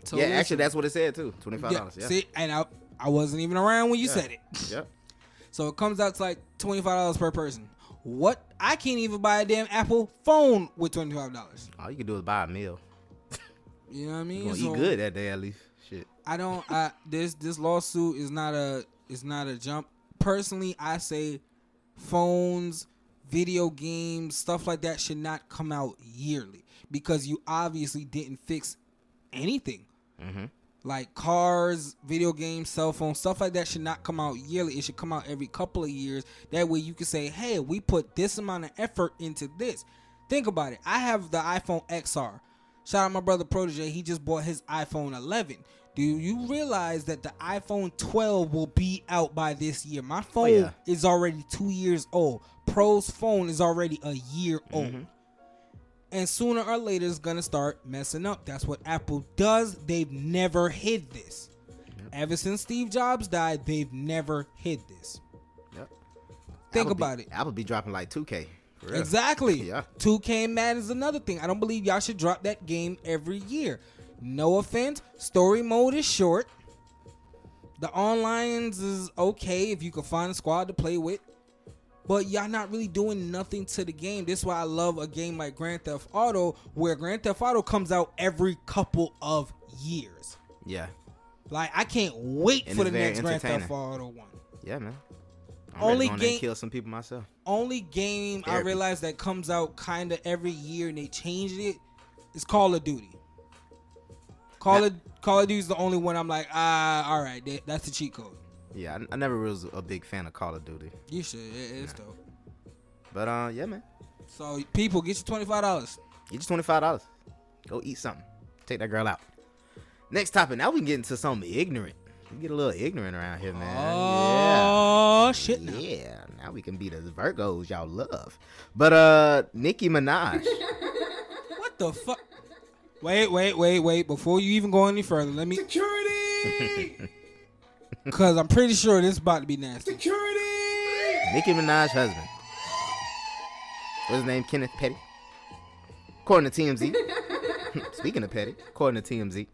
So yeah, listen, actually, that's what it said too. Twenty five dollars. Yeah. See, and I I wasn't even around when you Yeah. said it. Yep. So it comes out to like twenty five dollars per person. What? I can't even buy a damn Apple phone with twenty five dollars. All you can do is buy a meal. You know what I You mean? gonna So eat good that day at least. I don't. I this this lawsuit is not a is not a jump. Personally, I say phones, video games, stuff like that should not come out yearly because you obviously didn't fix anything. Mm-hmm. Like cars, video games, cell phones, stuff like that should not come out yearly. It should come out every couple of years. That way you can say, hey, we put this amount of effort into this. Think about it. I have the iPhone XR. Shout out my brother Protege. He just bought his iPhone 11. Do you realize that the iPhone 12 will be out by this year? My oh, phone yeah. is already two years old. Pro's phone is already a year old mm-hmm. and sooner or later it's gonna start messing up. That's what Apple does. They've never hid this. Ever since Steve Jobs died, they've never hid this. Yep. Think Apple be- about it. Apple be dropping like two K. Exactly. Yeah. 2K Madden is another thing. I don't believe y'all should drop that game every year. No offense, story mode is short. The online's is okay if you can find a squad to play with. But y'all not really doing nothing to the game. This is why I love a game like Grand Theft Auto, where Grand Theft Auto comes out every couple of years. Yeah. Like I can't wait And for the next Grand Theft. Auto one. Yeah, man. I'm only to go in there and game kill some people myself. only game I Therapy. realize that comes out kind of every year and they changed it is Call of Duty. Call of Call of Duty is the only one I'm like, ah, all right, that- that's the cheat code. Yeah, I, I never was a big fan of Call of Duty. You should. It, it's dope. But uh, yeah, man. So people, get your twenty five dollars. Get you twenty five dollars. Go eat something. Take that girl out. Next topic. Now we can get into something ignorant. We get a little ignorant around here, man. Oh shit! yeah. Now. Yeah. Now we can be the Virgos y'all love. But uh, Nicki Minaj. What the fuck? Wait, wait, wait, wait. Before you even go any further, let me. Security! Cause I'm pretty sure this is about to be nasty. Security! Nicki Minaj husband. What's his name? Kenneth Petty. According to TMZ. Speaking of Petty, according to TMZ,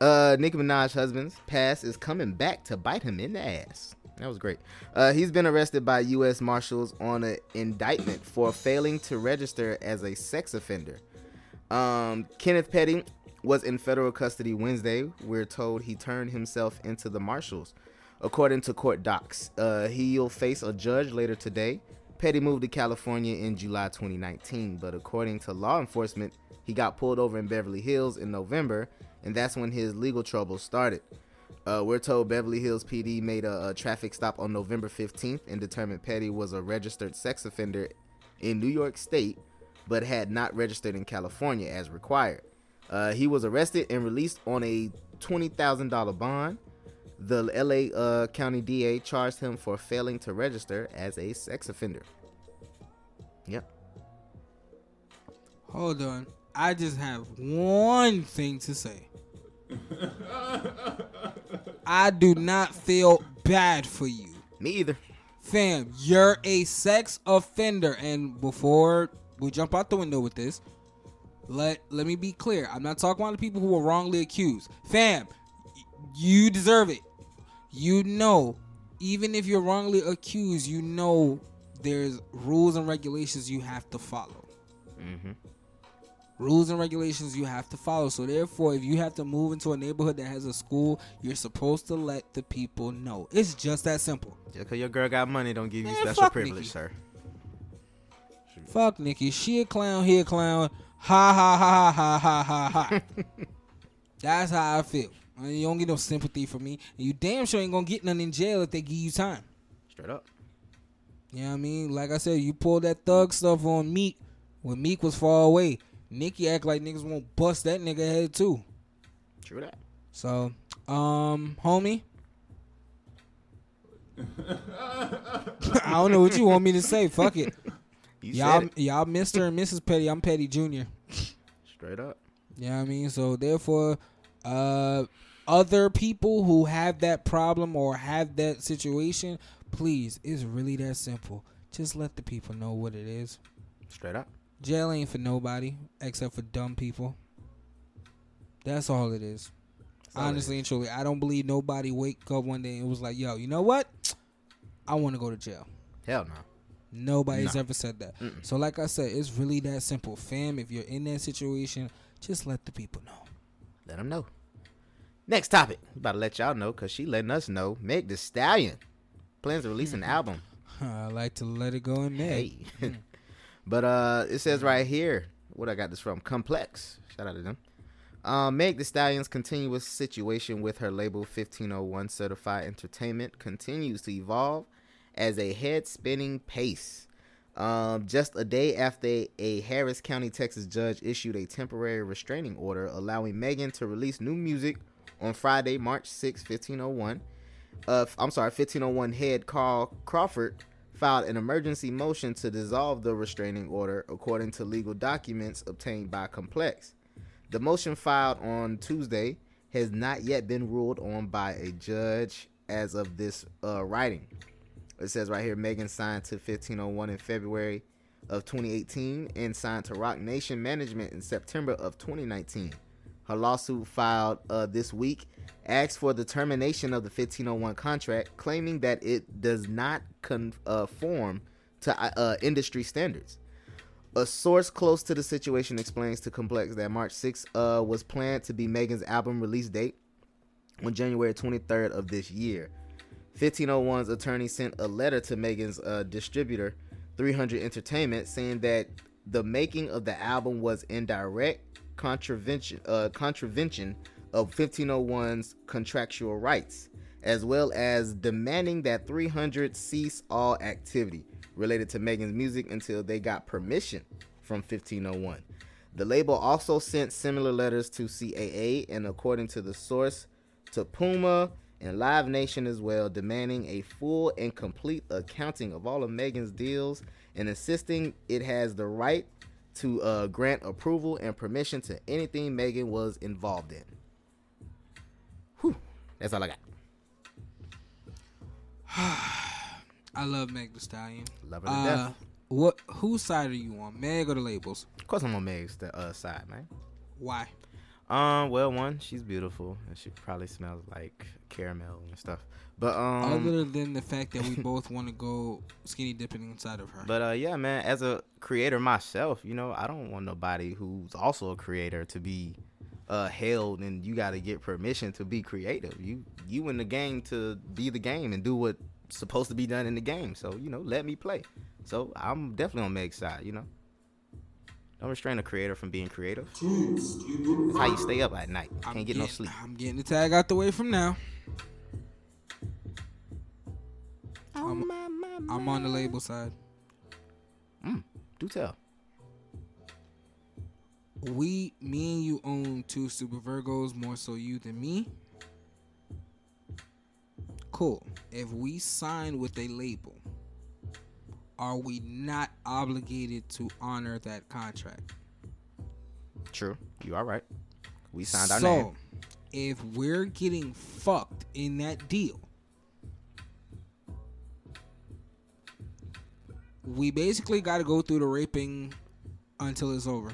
uh, Nicki Minaj husband's past is coming back to bite him in the ass. That was great. Uh, he's been arrested by U.S. Marshals on an indictment for failing to register as a sex offender. Um, Kenneth Petty was in federal custody Wednesday. We're told he turned himself into the marshals. According to court docs, uh, he'll face a judge later today. Petty moved to California in July 2019, but according to law enforcement, he got pulled over in Beverly Hills in November, and that's when his legal troubles started. Uh, we're told Beverly Hills PD made a, a traffic stop on November 15th and determined Petty was a registered sex offender in New York State, but had not registered in California as required. Uh, he was arrested and released on a $20,000 bond. The LA uh, County DA charged him for failing to register as a sex offender. Yep. Hold on. I just have one thing to say. I do not feel bad for you. Me either. Fam, you're a sex offender. And before we jump out the window with this, let let me be clear. I'm not talking about the people who were wrongly accused. Fam, you deserve it. You know, even if you're wrongly accused, you know there's rules and regulations you have to follow. Mm-hmm. Rules and regulations you have to follow. So therefore, if you have to move into a neighborhood that has a school, you're supposed to let the people know. It's just that simple. Just because your girl got money don't give you special privilege, Nicki. sir. Fuck Nicki. She a clown, he a clown. Ha ha ha ha ha ha ha. That's how I feel. You don't get no sympathy from me. And you damn sure ain't gonna get none in jail if they give you time. Straight up. You know what I mean? Like I said, you pulled that thug stuff on Meek when Meek was far away. Nicki act like niggas won't bust that nigga head too. True that. So, um, homie. I don't know what you want me to say. Fuck it. Y'all, y'all, Mister and Mrs. Petty. I'm Petty Junior. Straight up. You know I mean? So therefore, uh, other people who have that problem or have that situation, please, it's really that simple. Just let the people know what it is. Straight up. Jail ain't for nobody except for dumb people. That's all it is. all it Honestly and truly, I don't believe nobody wake up one day and was like, "Yo, you know what? I want to go to jail." Hell no. Nobody's No. ever said that. So, like I said, it's really that simple, fam. If you're in that situation, just let the people know. Let them know. Next topic. About to let y'all know because she letting us know. Meg the Stallion plans to release an album. I like to let it go in there. Hey. but uh it says right here, what I got this from? Complex. Shout out to them. Um, Meg the Stallion's continuous situation with her label 1501 Certified Entertainment continues to evolve as a head spinning pace. Um, just a day after a Harris County, Texas judge issued a temporary restraining order allowing Megan to release new music on Friday, March 6, 1501. Uh, I'm sorry, 1501 head Carl Crawford filed an emergency motion to dissolve the restraining order, according to legal documents obtained by Complex. The motion filed on Tuesday has not yet been ruled on by a judge as of this uh, writing. It says right here Megan signed to 1501 in February of 2018 and signed to Roc Nation Management in September of 2019. Her lawsuit filed uh, this week asks for the termination of the 1501 contract, claiming that it does not conform to uh, industry standards. A source close to the situation explains to Complex that March 6th uh, was planned to be Megan's album release date on January 23rd of this year. 1501's attorney sent a letter to Megan's uh, distributor, 300 Entertainment, saying that the making of the album was in direct contravention uh, contravention of 1501's contractual rights, as well as demanding that 300 cease all activity related to Megan's music until they got permission from 1501. The label also sent similar letters to CAA and, according to the source, to Puma and Live Nation as well, demanding a full and complete accounting of all of Megan's deals and insisting it has the right to uh, grant approval and permission to anything Megan was involved in. Whew, that's all I got. I love Meg The Stallion. Love her to Uh, death. what? Whose side are you on, Meg or the labels? Of course, I'm on Meg's the, uh, side, man. Why? Um, well, one, she's beautiful, and she probably smells like caramel and stuff. But um, Other than the fact that we both want to go skinny dipping inside of her. But uh, yeah, man. As a creator myself, you know, I don't want nobody who's also a creator to be uh held, and you got to get permission to be creative. You you in the game to be the game and do what's supposed to be done in the game. So you know, let me play. So I'm definitely on Meg's side. You know, don't restrain a creator from being creative. That's how you stay up at night. Can't get no sleep. I'm getting the tag out the way from now. I'm, I'm on the label side. Mm, do tell. We, me and you own two Super Virgos, more so you than me. Cool. If we sign with a label, are we not obligated to honor that contract? True. You are right. We signed our name. so, name. if we're getting fucked in that deal, we basically got to go through the raping until it's over.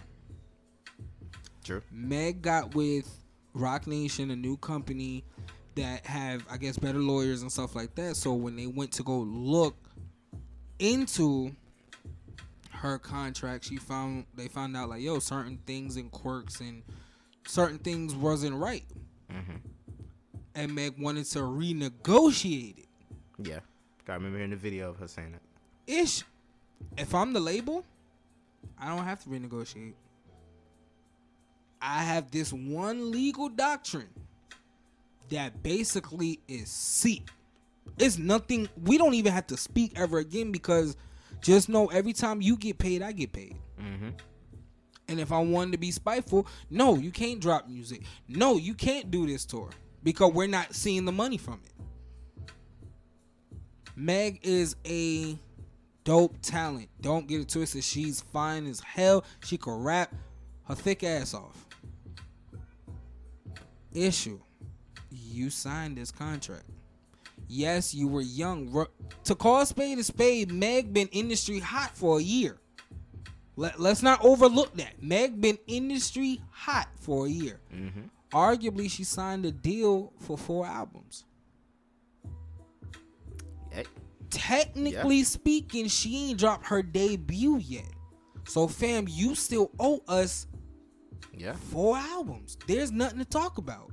True. Meg got with Roc Nation, a new company that have, I guess, better lawyers and stuff like that. So when they went to go look into her contract, she found they found out like, yo, certain things and quirks and certain things wasn't right, Mm-hmm. and Meg wanted to renegotiate it. Yeah. I remember hearing the video of her saying that. Ish. If I'm the label, I don't have to renegotiate. I have this one legal doctrine that basically is C. It's nothing. We don't even have to speak ever again because just know every time you get paid, I get paid. Mm-hmm. And if I wanted to be spiteful, no, you can't drop music. No, you can't do this tour because we're not seeing the money from it. Meg is a dope talent. Don't get it twisted. She's fine as hell. She can rap her thick ass off. Issue. You signed this contract. Yes, you were young. To call spade a spade, Meg been industry hot for a year. Let, let's not overlook that. Meg been industry hot for a year. Mm-hmm. Arguably, she signed a deal for four albums. Hey. Technically speaking, she ain't dropped her debut yet. So, fam, you still owe us Yeah. four albums. There's nothing to talk about.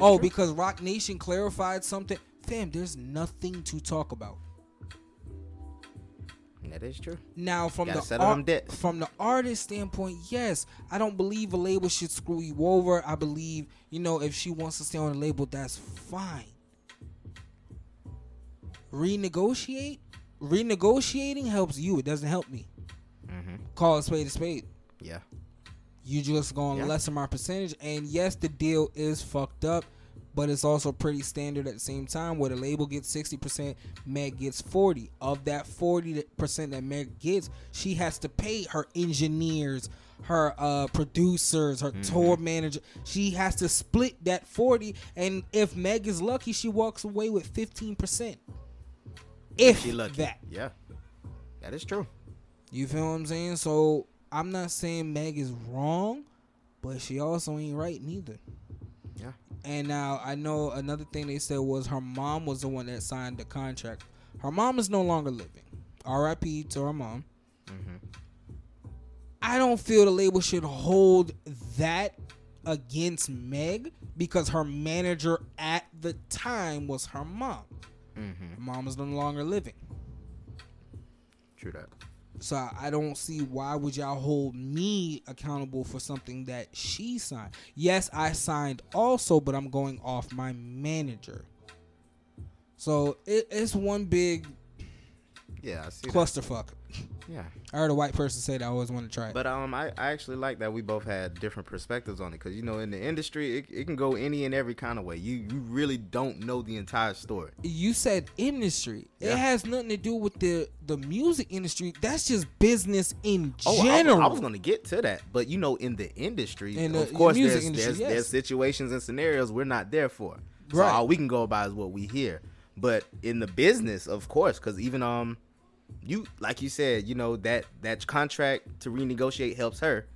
Oh, true. because Roc Nation clarified something. Fam, there's nothing to talk about. that is true. Now, from the settle ar- them from the artist standpoint, yes, I don't believe a label should screw you over. I believe, you know, if she wants to stay on the label, that's fine. Renegotiate, renegotiating helps you. It doesn't help me. Mm-hmm. Call a spade a spade. Yeah. You just going to Yeah. lessen my percentage, and yes, the deal is fucked up, but it's also pretty standard at the same time. Where the label gets sixty percent, Meg gets forty. Of that forty percent that Meg gets, she has to pay her engineers, her uh, producers, her tour manager. She has to split that forty, and if Meg is lucky, she walks away with fifteen percent. If She lucky. that. Yeah. That is true. You feel what I'm saying? So I'm not saying Meg is wrong, but she also ain't right neither. And now I know another thing they said was her mom was the one that signed the contract. Her mom is no longer living. R.I.P. to her mom. I don't feel the label should hold that against Meg because her manager at the time was her mom. Mm-hmm. Mom is no longer living. True that. So I- don't see why would y'all hold me accountable for something that she signed. Yes, I signed also, but I'm going off my manager. So it, it's one big Yeah, I see. that. Yeah. I heard a white person say that I always want to try it. But um, I, I actually like that we both had different perspectives on it because you know in the industry it, it can go any and every kind of way. You you really don't know the entire story. you said industry. It has nothing to do with the the music industry. That's just business in Oh, I- general. I, was gonna get to that, but you know, in the industry, In the of course, there's industry, there's, yes. there's situations and scenarios we're not there for. So Right. all we can go by is what we hear. But in the business, of course, because even um, you like you said, you know that that contract to renegotiate helps her,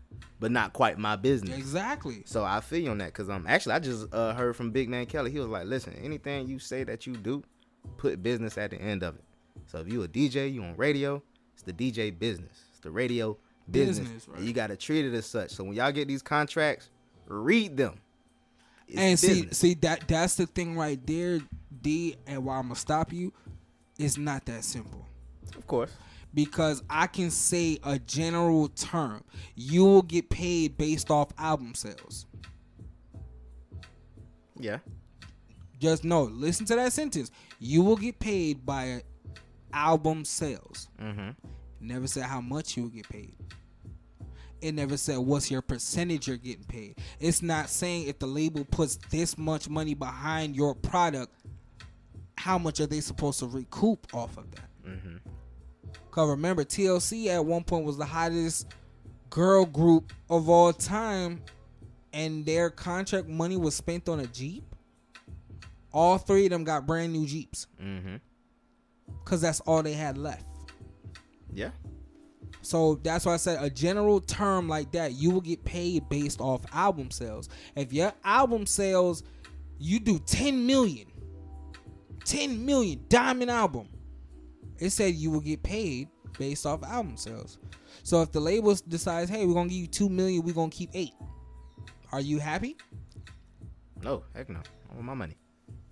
but not quite my business. exactly. So I feel you on that because um actually I just uh, heard from Big Man Kelly. He was like, listen, anything you say that you do, put business at the end of it. So if you a DJ, you on radio, it's the DJ business. It's the radio business. Business, right. And you gotta treat it as such. So when y'all get these contracts, read them. It's and see, business. see that that's the thing right there, D. And why I'm gonna stop you, it's not that simple. Of course. Because I can say a general term, you will get paid based off album sales. Yeah. Just know, listen to that sentence. You will get paid by album sales. Mm-hmm. Never said how much you will get paid. It never said what's your percentage you're getting paid. It's not saying if the label puts this much money behind your product, how much are they supposed to recoup off of that? Mm-hmm. Cause remember, TLC at one point was the hottest girl group of all time, and their contract money was spent on a Jeep. All three of them got brand new Jeeps, Mm-hmm. cause that's all they had left. Yeah. So that's why I said a general term like that, you will get paid based off album sales. If your album sales, you do 10 million, 10 million diamond album, it said you will get paid based off album sales. So if the label decides, hey, we're gonna give you two million, we're gonna keep eight. Are you happy? No, heck no. I want my money.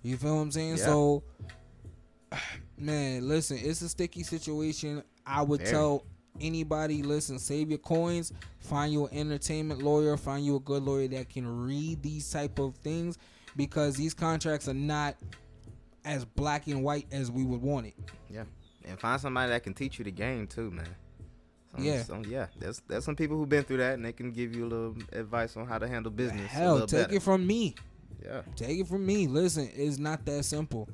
You feel what I'm saying? Yeah. So, man, listen, it's a sticky situation. I would tell anybody, listen, save your coins, find you an entertainment lawyer, find you a good lawyer that can read these type of things because these contracts are not as black and white as we would want it. Yeah. And find somebody that can teach you the game too, man. Some, Yeah. some- yeah. There's there's some people who've been through that and they can give you a little advice on how to handle business. a Hell, take better. it from me. Yeah. Take it from me. Listen, it's not that simple.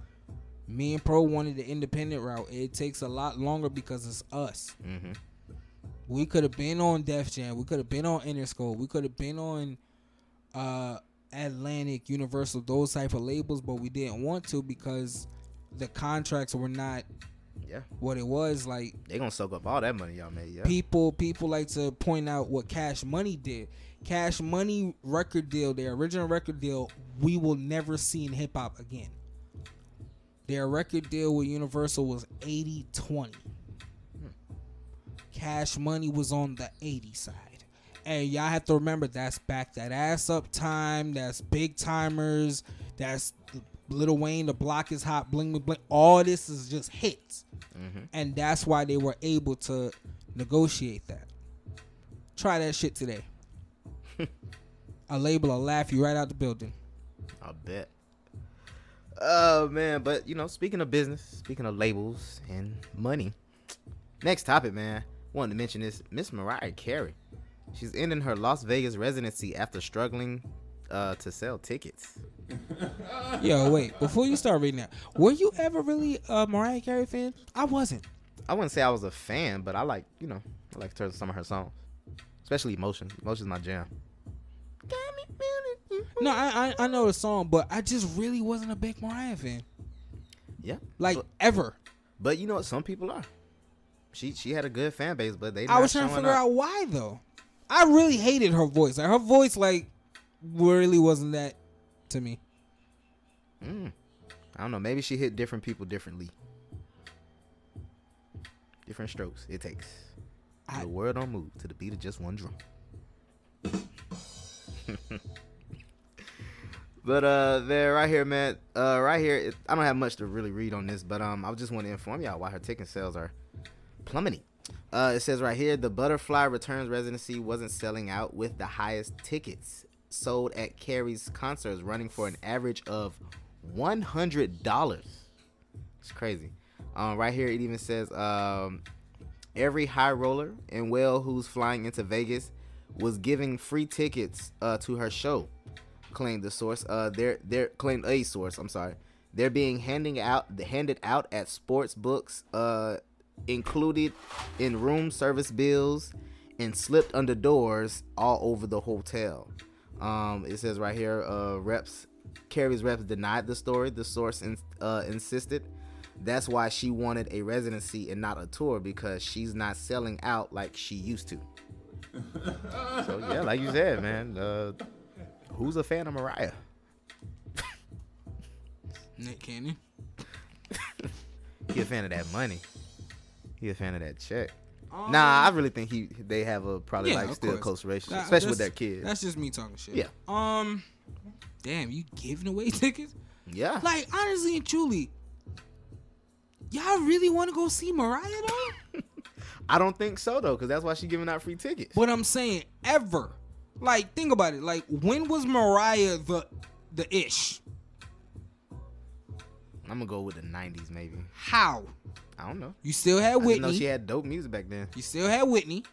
Me and Pro wanted the independent route. It takes a lot longer because it's us. Mm-hmm. We could have been on Def Jam. We could have been on Interscope. We could have been on uh, Atlantic, Universal, those type of labels, but we didn't want to because the contracts were not Yeah. what it was. Like They gonna soak up all that money y'all made. Yeah. people, people like to point out what Cash Money did. Cash Money record deal, their original record deal, we will never see in hip hop again. Their record deal with Universal was 80 20. Cash Money was on the 80 side. And y'all have to remember that's back that ass up time. That's big timers. That's Lil Wayne, the block is hot, bling bling bling. All this is just hits. Mm-hmm. And that's why they were able to negotiate that. Try that shit today. A label will laugh you right out the building. I bet. Oh man, but you know, speaking of business, speaking of labels and money. Next topic, man. Wanted to mention this Miss Mariah Carey. She's ending her Las Vegas residency after struggling uh, to sell tickets. Yo, wait. Before you start reading that, were you ever really a Mariah Carey fan? I wasn't. I wouldn't say I was a fan, but I like, you know, I like her, some of her songs, especially "Emotion." "Emotion's my jam. No, I, I I know the song, but I just really wasn't a big Mariah fan. Yeah, Like but, ever. but you know what? Some people are. She she had a good fan base, but they. I was trying to figure out why though. I really hated her voice. Like her voice, like really wasn't that to me. Mm. I don't know. Maybe she hit different people differently. Different strokes it takes. I- the world don't move to the beat of just one drum. But uh, there, right here, man. Uh, right here, it, I don't have much to really read on this, but um, I just want to inform y'all why her ticket sales are plummeting. Uh, it says right here, the Butterfly Returns residency wasn't selling out with the highest tickets sold at Carey's concerts, running for an average of one hundred dollars. It's crazy. Um, right here, it even says um, every high roller and whale who's flying into Vegas was giving free tickets uh, to her show. Claimed the source. Uh, they're they're claimed a source. I'm sorry. They're being handing out handed out at sports books, uh, included in room service bills, and slipped under doors all over the hotel. Um, it says right here, uh, reps Carey's reps denied the story. The source in, uh, insisted that's why she wanted a residency and not a tour because she's not selling out like she used to. so yeah, like you said, man. Uh, who's a fan of Mariah? Nick Cannon. He a fan of that money. He a fan of that check. Nah, I really think he they have a probably Yeah, like still course. close relationship, especially with their kids. That's just me talking shit. Yeah. Um. Damn, you giving away tickets? Yeah. Like honestly and truly, y'all really want to go see Mariah though? I don't think so though, because that's why she giving out free tickets. But I'm saying ever. Like think about it. Like when was Mariah the the ish? I'm gonna go with the '90s maybe. How? I don't know. You still had I didn't know she had dope music back then. You still had Whitney.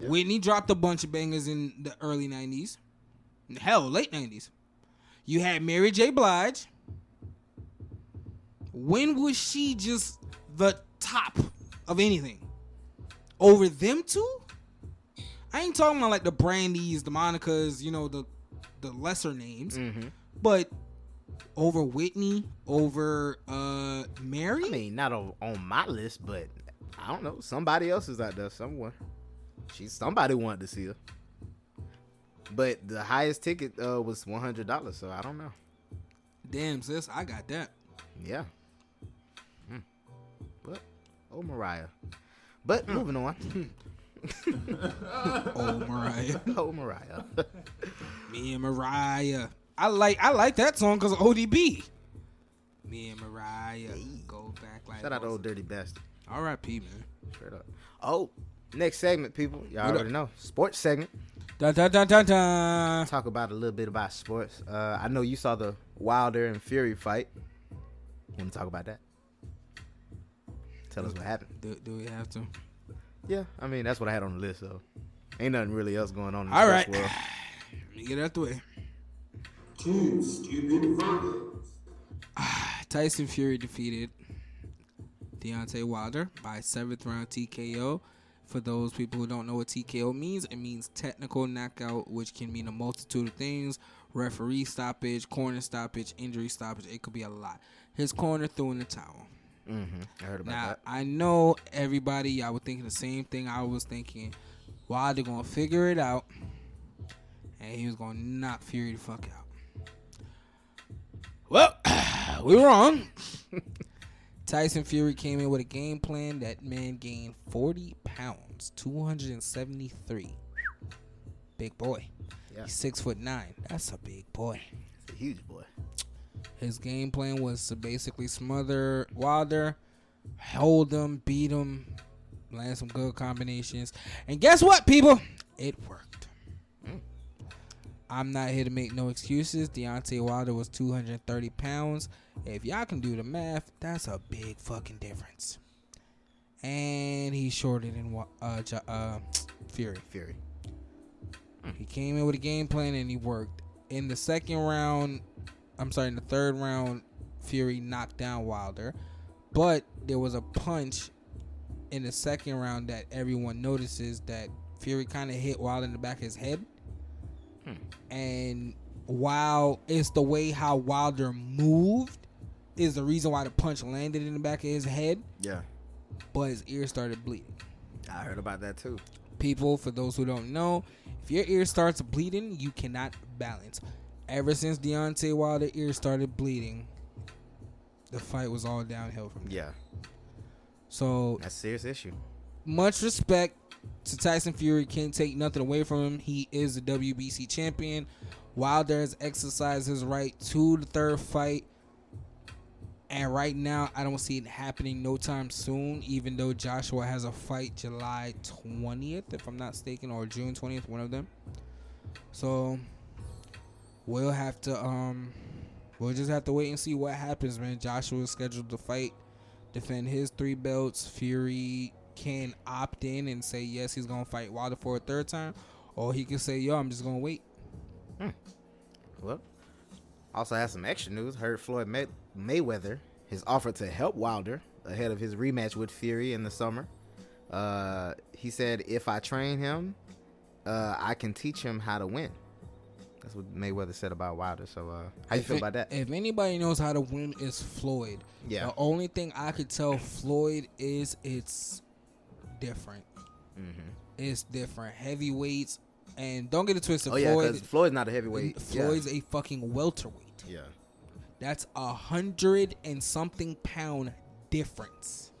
Whitney dropped a bunch of bangers in the early 90s. Hell, late 90s. You had Mary J. Blige. When was she just the top of anything? Over them two? I ain't talking about like the Brandies, the Monicas, you know, the the lesser names. Mm-hmm. But over Whitney, over uh Mary? I mean, not on, on my list, but I don't know. Somebody else is out there somewhere. She's somebody wanted to see her. But the highest ticket uh, was one hundred dollars, so I don't know. Damn, sis, I got that. Yeah. Hmm. But oh Mariah. But moving on. Oh, Mariah. oh Mariah. Me and Mariah. I like I like that song because of ODB. Me and Mariah go back like. Shout out to old dirty bastard. R.I.P. Man. Straight up. Oh, next segment, people. Y'all What up? already know. Sports segment. Dun, dun, dun, dun, dun. Talk about a little bit about sports. Uh, I know you saw the Wilder and Fury fight. Want to talk about that? Tell us what happened. Do, do we have to? Yeah, I mean that's what I had on the list. So ain't nothing really else going on in the All sports right. world. Let me get out the way. Two stupid. Tyson Fury defeated Deontay Wilder by seventh round TKO. For those people who don't know what TKO means, it means technical knockout, which can mean a multitude of things referee stoppage, corner stoppage, injury stoppage. It could be a lot. His corner threw in the towel. Mm-hmm. I heard about Now, that. I know everybody, y'all were thinking the same thing I was thinking. Wilder going to figure it out, and he was going to knock Fury the fuck out. Well, we were wrong. Tyson Fury came in with a game plan. That man gained 40 pounds, 273. Big boy. Yeah. He's six foot nine. That's a big boy. It's a huge boy. His game plan was to basically smother Wilder, hold him, beat him, land some good combinations. And guess what, people? It worked. I'm not here to make no excuses. Deontay Wilder was 230 pounds. If y'all can do the math, that's a big fucking difference. And he's shorter than uh, uh, Fury. Fury. He came in with a game plan and he worked. In the second round, I'm sorry, in the third round, Fury knocked down Wilder, but there was a punch in the second round that everyone notices that Fury kind of hit Wilder in the back of his head. And while it's the way how Wilder moved is the reason why the punch landed in the back of his head, Yeah. but his ear started bleeding I heard about that too. people, for those who don't know, if your ear starts bleeding, you cannot balance. Ever since Deontay Wilder ear started bleeding, the fight was all downhill from there. Yeah. So That's a serious issue. much respect to Tyson Fury. Can't take nothing away from him. He is the WBC champion. Wilder has exercised his right to the third fight. And right now, I don't see it happening no time soon, even though Joshua has a fight July 20th, if I'm not mistaken, or June 20th, one of them. So we'll have to um we'll just have to wait and see what happens, man. Joshua is scheduled to fight, defend his three belts. Fury can opt in and say yes, he's gonna fight Wilder for a third time, or he can say, yo, I'm just gonna wait. Well, also has some extra news. Heard Floyd May- Mayweather has offered to help Wilder ahead of his rematch with Fury in the summer. Uh, he said, "If I train him, uh, I can teach him how to win." That's what Mayweather said about Wilder. So, uh, how you If feel about that? If anybody knows how to win, is Floyd. Yeah. The only thing I could tell Floyd is it's different. Mm-hmm. It's different. Heavyweights, and don't get it twisted. Oh yeah, Floyd, because Floyd's not a heavyweight. Floyd's a fucking welterweight. yeah. yeah. That's a hundred and something pound difference.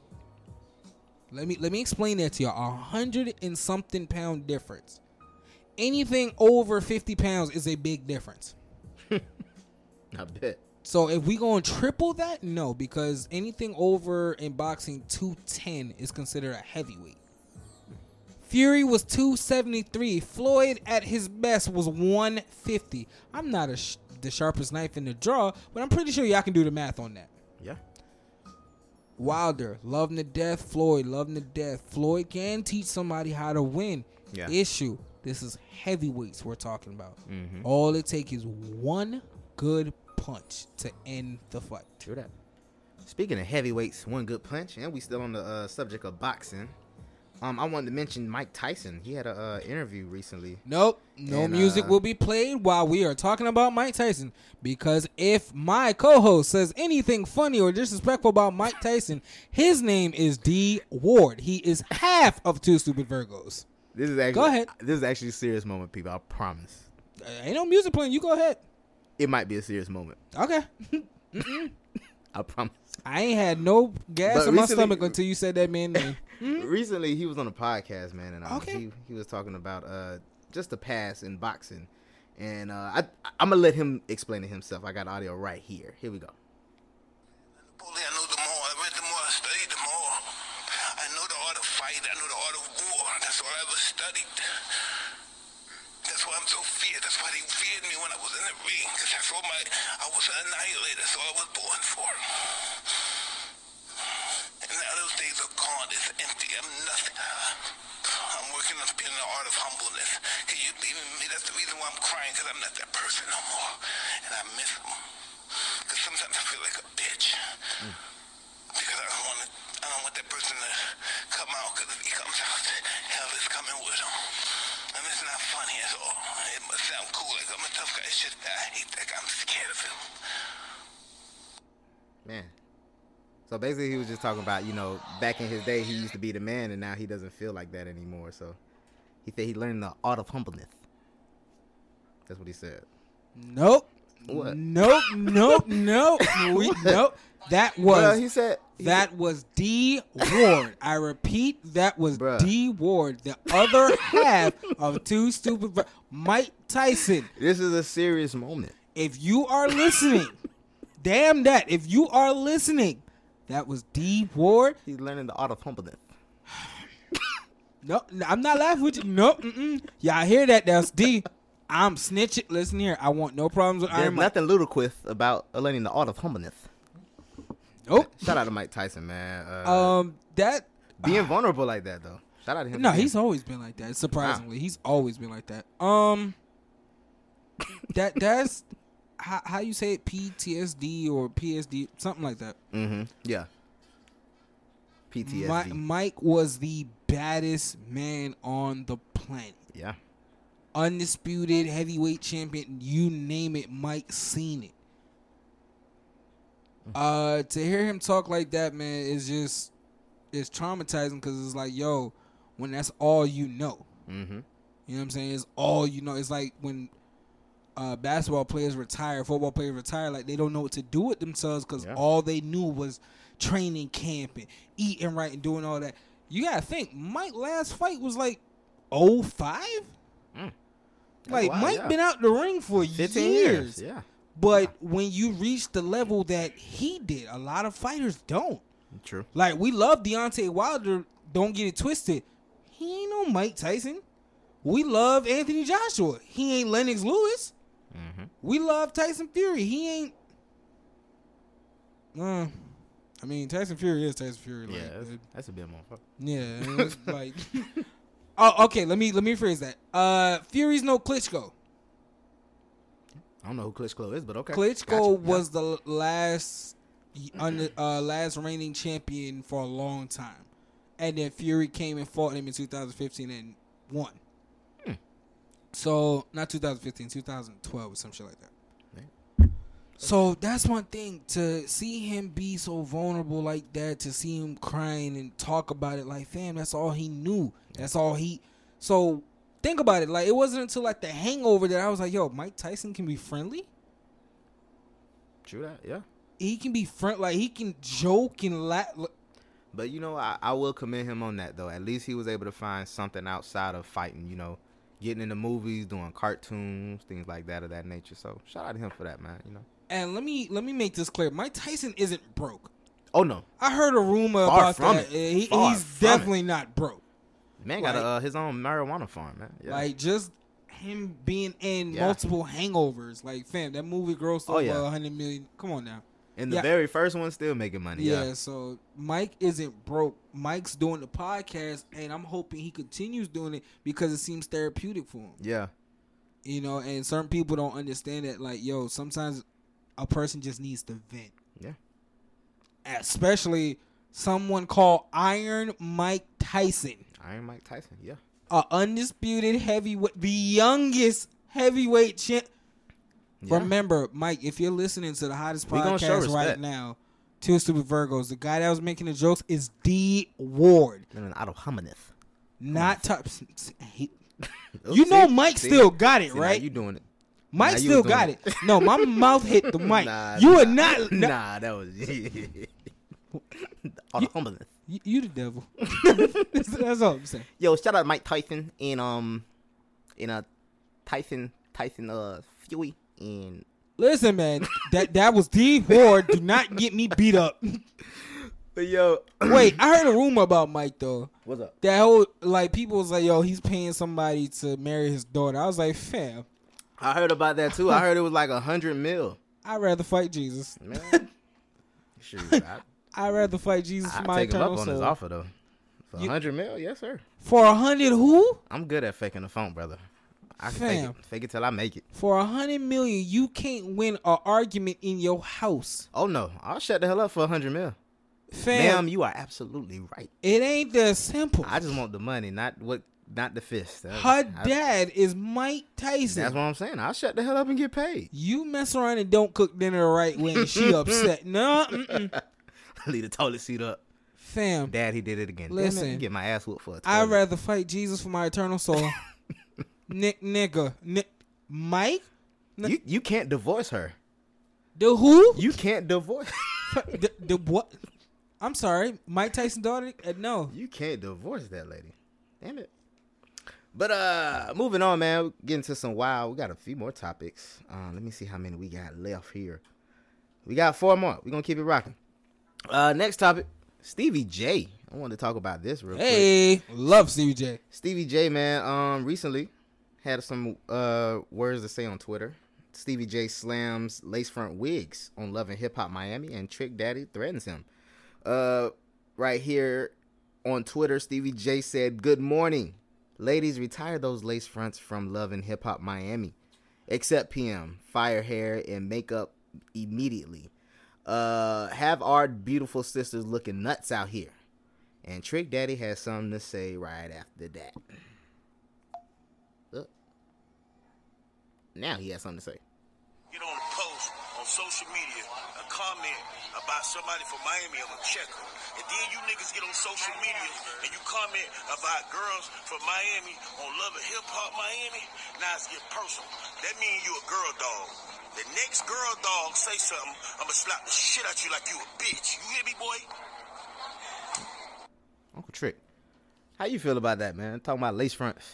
Let me let me explain that to y'all. A hundred and something pound difference. Anything over fifty pounds is a big difference. I bet. So if we going to triple that, no, because anything over in boxing 210 is considered a heavyweight. Fury was 273. Floyd at his best was 150. I'm not sh- the sharpest knife in the draw, but I'm pretty sure y'all can do the math on that. Yeah. Wilder, love him to death. Floyd, love him to death. Floyd can teach somebody how to win. Yeah. Issue. This is heavyweights we're talking about. Mhm. All it takes is one good punch to end the fight. True that. Speaking of heavyweights, one good punch, and we still on the uh, subject of boxing. Um, I wanted to mention Mike Tyson. He had an uh, interview recently. Nope, no And, music uh, will be played while we are talking about Mike Tyson. Because if my co-host says anything funny or disrespectful about Mike Tyson, his name is D Ward. He is half of Two Stupid Virgos. This is actually Go ahead. This is actually a serious moment, people. I promise. Uh, ain't no music playing. You go ahead. It might be a serious moment. Okay. I promise. I ain't had no gas But in my stomach until you said that man name. Recently, he was on a podcast, man, and um, Okay. he he was talking about uh just the past in boxing, and uh, I I'm gonna let him explain it himself. I got audio right here. Here we go. On building the art of humbleness. Can you believe in me? That's the reason why I'm crying. Cause I'm not that person no more. And I miss them. Cause sometimes I feel like a bitch. Because I don't want I don't want that person to come out. Because if he comes out, hell is coming with him. And it's not funny at all. It must sound cool, like I'm a tough guy. It's just that I hate that guy. I'm scared of him. Man. So basically, he was just talking about, you know, back in his day, he used to be the man, and now he doesn't feel like that anymore. So he said he learned the art of humbleness. That's what he said. Nope. What? Nope. Nope. Nope. We, nope. That was Well, he said he that was D Ward. I repeat, that was Bruh. D Ward, the other half of Two Stupid Vir- Mike Tyson. This is a serious moment. If you are listening, damn that. If you are listening, that was D Ward. He's learning the art of humbleness. No, I'm not laughing with you. No, Mm-mm. Y'all hear that? That's D. I'm snitching. Listen here. I want no problems with There's Iron Mike. nothing ludicrous about learning the art of humbleness. Nope. Shout out to Mike Tyson, man. Uh, Um, that being vulnerable like that, though. Shout out to him. No, for being- he's always been like that. Surprisingly, he's always been like that. Um, that that's how, how you say it, PTSD or PSD, something like that. Mm-hmm. Yeah. PTSD. Mi- Mike was the baddest man on the planet. yeah. Undisputed heavyweight champion, you name it, Mike seen it. Uh, to hear him talk like that, man, is just it's traumatizing because it's like, yo, when that's all you know. Mm-hmm. You know what I'm saying? It's all you know. It's like when uh, basketball players retire, football players retire, like they don't know what to do with themselves because Yeah. all they knew was training camp and eating right and doing all that. You gotta think, Mike last fight was like 05? Mm. Like wild, Mike yeah. been out the ring for 15 years. years. Yeah. But when you reach the level that he did, a lot of fighters don't. True. Like we love Deontay Wilder. Don't get it twisted. He ain't no Mike Tyson. We love Anthony Joshua. He ain't Lennox Lewis. Mm-hmm. We love Tyson Fury. He ain't. Uh, I mean, Tyson Fury is Tyson Fury. Like, Yeah, that's, uh, that's a bit motherfucker. yeah, like. Oh, okay. Let me let me rephrase that. Uh, Fury's no Klitschko. I don't know who Klitschko is, but okay. Klitschko Gotcha. was the last under uh, last reigning champion for a long time, and then Fury came and fought him in 2015 and won. Hmm. So not 2015, 2012 or some shit like that. So that's one thing to see him be so vulnerable like that, to see him crying and talk about it like, fam, that's all he knew. That's all he. So think about it. Like it wasn't until like the Hangover that I was like, yo, Mike Tyson can be friendly. True that. Yeah. He can be friend, like he can joke and laugh. But you know, I, I will commend him on that though. At least he was able to find something outside of fighting. You know, getting into movies, doing cartoons, things like that of that nature. So shout out to him for that, man. You know. And let me let me make this clear: Mike Tyson isn't broke. Oh no, I heard a rumor Far about from that. it. He, Far he's from it. definitely not broke. man got a, uh, his own marijuana farm, man. Yeah. Like just him being in Yeah. multiple hangovers. Like, fam, that movie grossed Oh, over yeah. a hundred million. Come on now. and the yeah. very first one still making money. Yeah. Yeah. so Mike isn't broke. Mike's doing the podcast, and I'm hoping he continues doing it because it seems therapeutic for him. Yeah. You know, and certain people don't understand that. Like, yo, sometimes a person just needs to vent. Yeah. Especially someone called Iron Mike Tyson. Iron Mike Tyson. Yeah. a undisputed heavyweight, the youngest heavyweight champ. Yeah. Remember, Mike, if you're listening to the hottest We podcast right now, Two Stupid Virgos, the guy that was making the jokes is D Ward, And an Otto Hominith. not top. he- You know? Mike See? still got it, See, right? you doing it. Mike you still got it. it. No, my mouth hit the mic. Nah, you are nah, not. Nah, nah, that was Hominith. you, you the devil. that's, that's all I'm saying. Yo, shout out Mike Tyson and um, in a Tyson Tyson uh Fury and Listen, man, that that was D Ward. Do not get me beat up. but yo, Wait, I heard a rumor about Mike though. what's up? That whole like people was like, yo, he's paying somebody to marry his daughter. I was like, fam, I heard about that too. I heard it was like a hundred mil. I'd rather fight Jesus. Man, shoot, I, I'd rather fight Jesus for I my take him up eternal on his offer though. For a hundred mil, yes sir. For a hundred who? I'm good at faking the phone, brother. I can Fam. fake it, fake it till I make it. For a hundred million, you can't win an argument in your house. Oh no, I'll shut the hell up for a hundred mil. Fam, Ma'am, you are absolutely right. it ain't that simple. I just want the money, not what, not the fist. That's- Her I- dad is Mike Tyson. That's what I'm saying. I'll shut the hell up and get paid. you mess around and don't cook dinner the right way, and she upset. No, mm-mm. Leave the toilet seat up. fam. Dad, he did it again. Damn Listen, get my ass whooped for it. I'd rather fight Jesus for my eternal soul. Nick, nigga, Nick, Mike, You you can't divorce her. the who? You can't divorce. the, the what? I'm sorry, Mike Tyson daughter. Uh, no, you can't divorce that lady. Damn it. But uh, moving on, man. We're getting to some wild. We got a few more topics. Uh, let me see how many we got left here. We got four more. We're gonna keep it rocking. Uh, next topic, Stevie J. I wanted to talk about this real quick. hey, love Stevie J. Stevie J, man, um, recently had some uh words to say on Twitter. Stevie J slams lace front wigs on Love and Hip Hop Miami, and Trick Daddy threatens him. Uh, right here on Twitter, Stevie J said, "Good morning, ladies. Retire those lace fronts from Love and Hip Hop Miami, except PM. Fire hair and makeup immediately. Uh, have our beautiful sisters looking nuts out here." And Trick Daddy has something to say right after that. Look. Now he has something to say. on a post on social media, a comment about somebody from Miami, I'm gonna check her. And then you niggas get on social media and you comment about girls from Miami on Love and Hip Hop Miami. Now it's getting personal. That means you a girl dog. The next girl dog say something, I'm gonna slap the shit out you like you a bitch. You hear me, boy? Uncle Trick. How you feel about that, man? Talking about lace fronts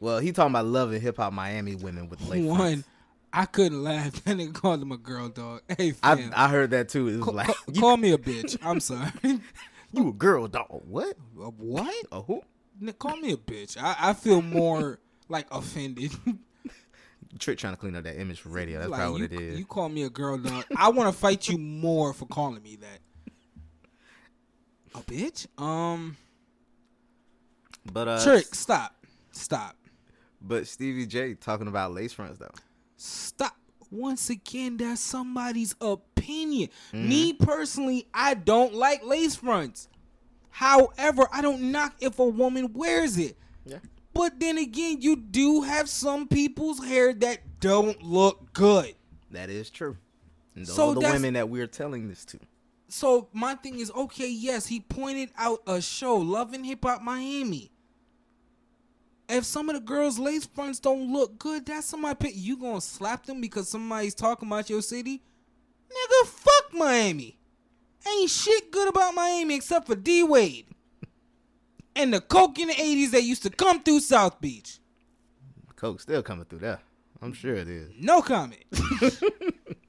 Well, he talking about loving hip hop Miami women with lace One, fronts. I couldn't laugh. That nigga called him a girl dog. Hey, I fam. I heard that too. It was like ca- you, call me a bitch. I'm sorry. you a girl dog. What? A what? A who? Call me a bitch. I, I feel more like offended. Trick trying to clean up that image for radio. That's like probably you, what it is. you call me a girl dog. I want to fight you more for calling me that. A bitch? Um, but uh, trick. Stop. Stop. But Stevie J talking about lace fronts though. Stop. Once again, that's somebody's opinion. Mm-hmm. Me personally, I don't like lace fronts. However, I don't knock if a woman wears it. Yeah. But then again, you do have some people's hair that don't look good. That is true. And those So are the women that we're telling this to. So my thing is, okay, yes, he pointed out a show, Love and Hip Hop Miami. If some of the girls' lace fronts don't look good, that's somebody pick. You gonna slap them because somebody's talking about your city? Nigga, fuck Miami. Ain't shit good about Miami except for D Wade. And the coke in the 80s that used to come through South Beach. Coke still coming through there. I'm sure it is. No comment.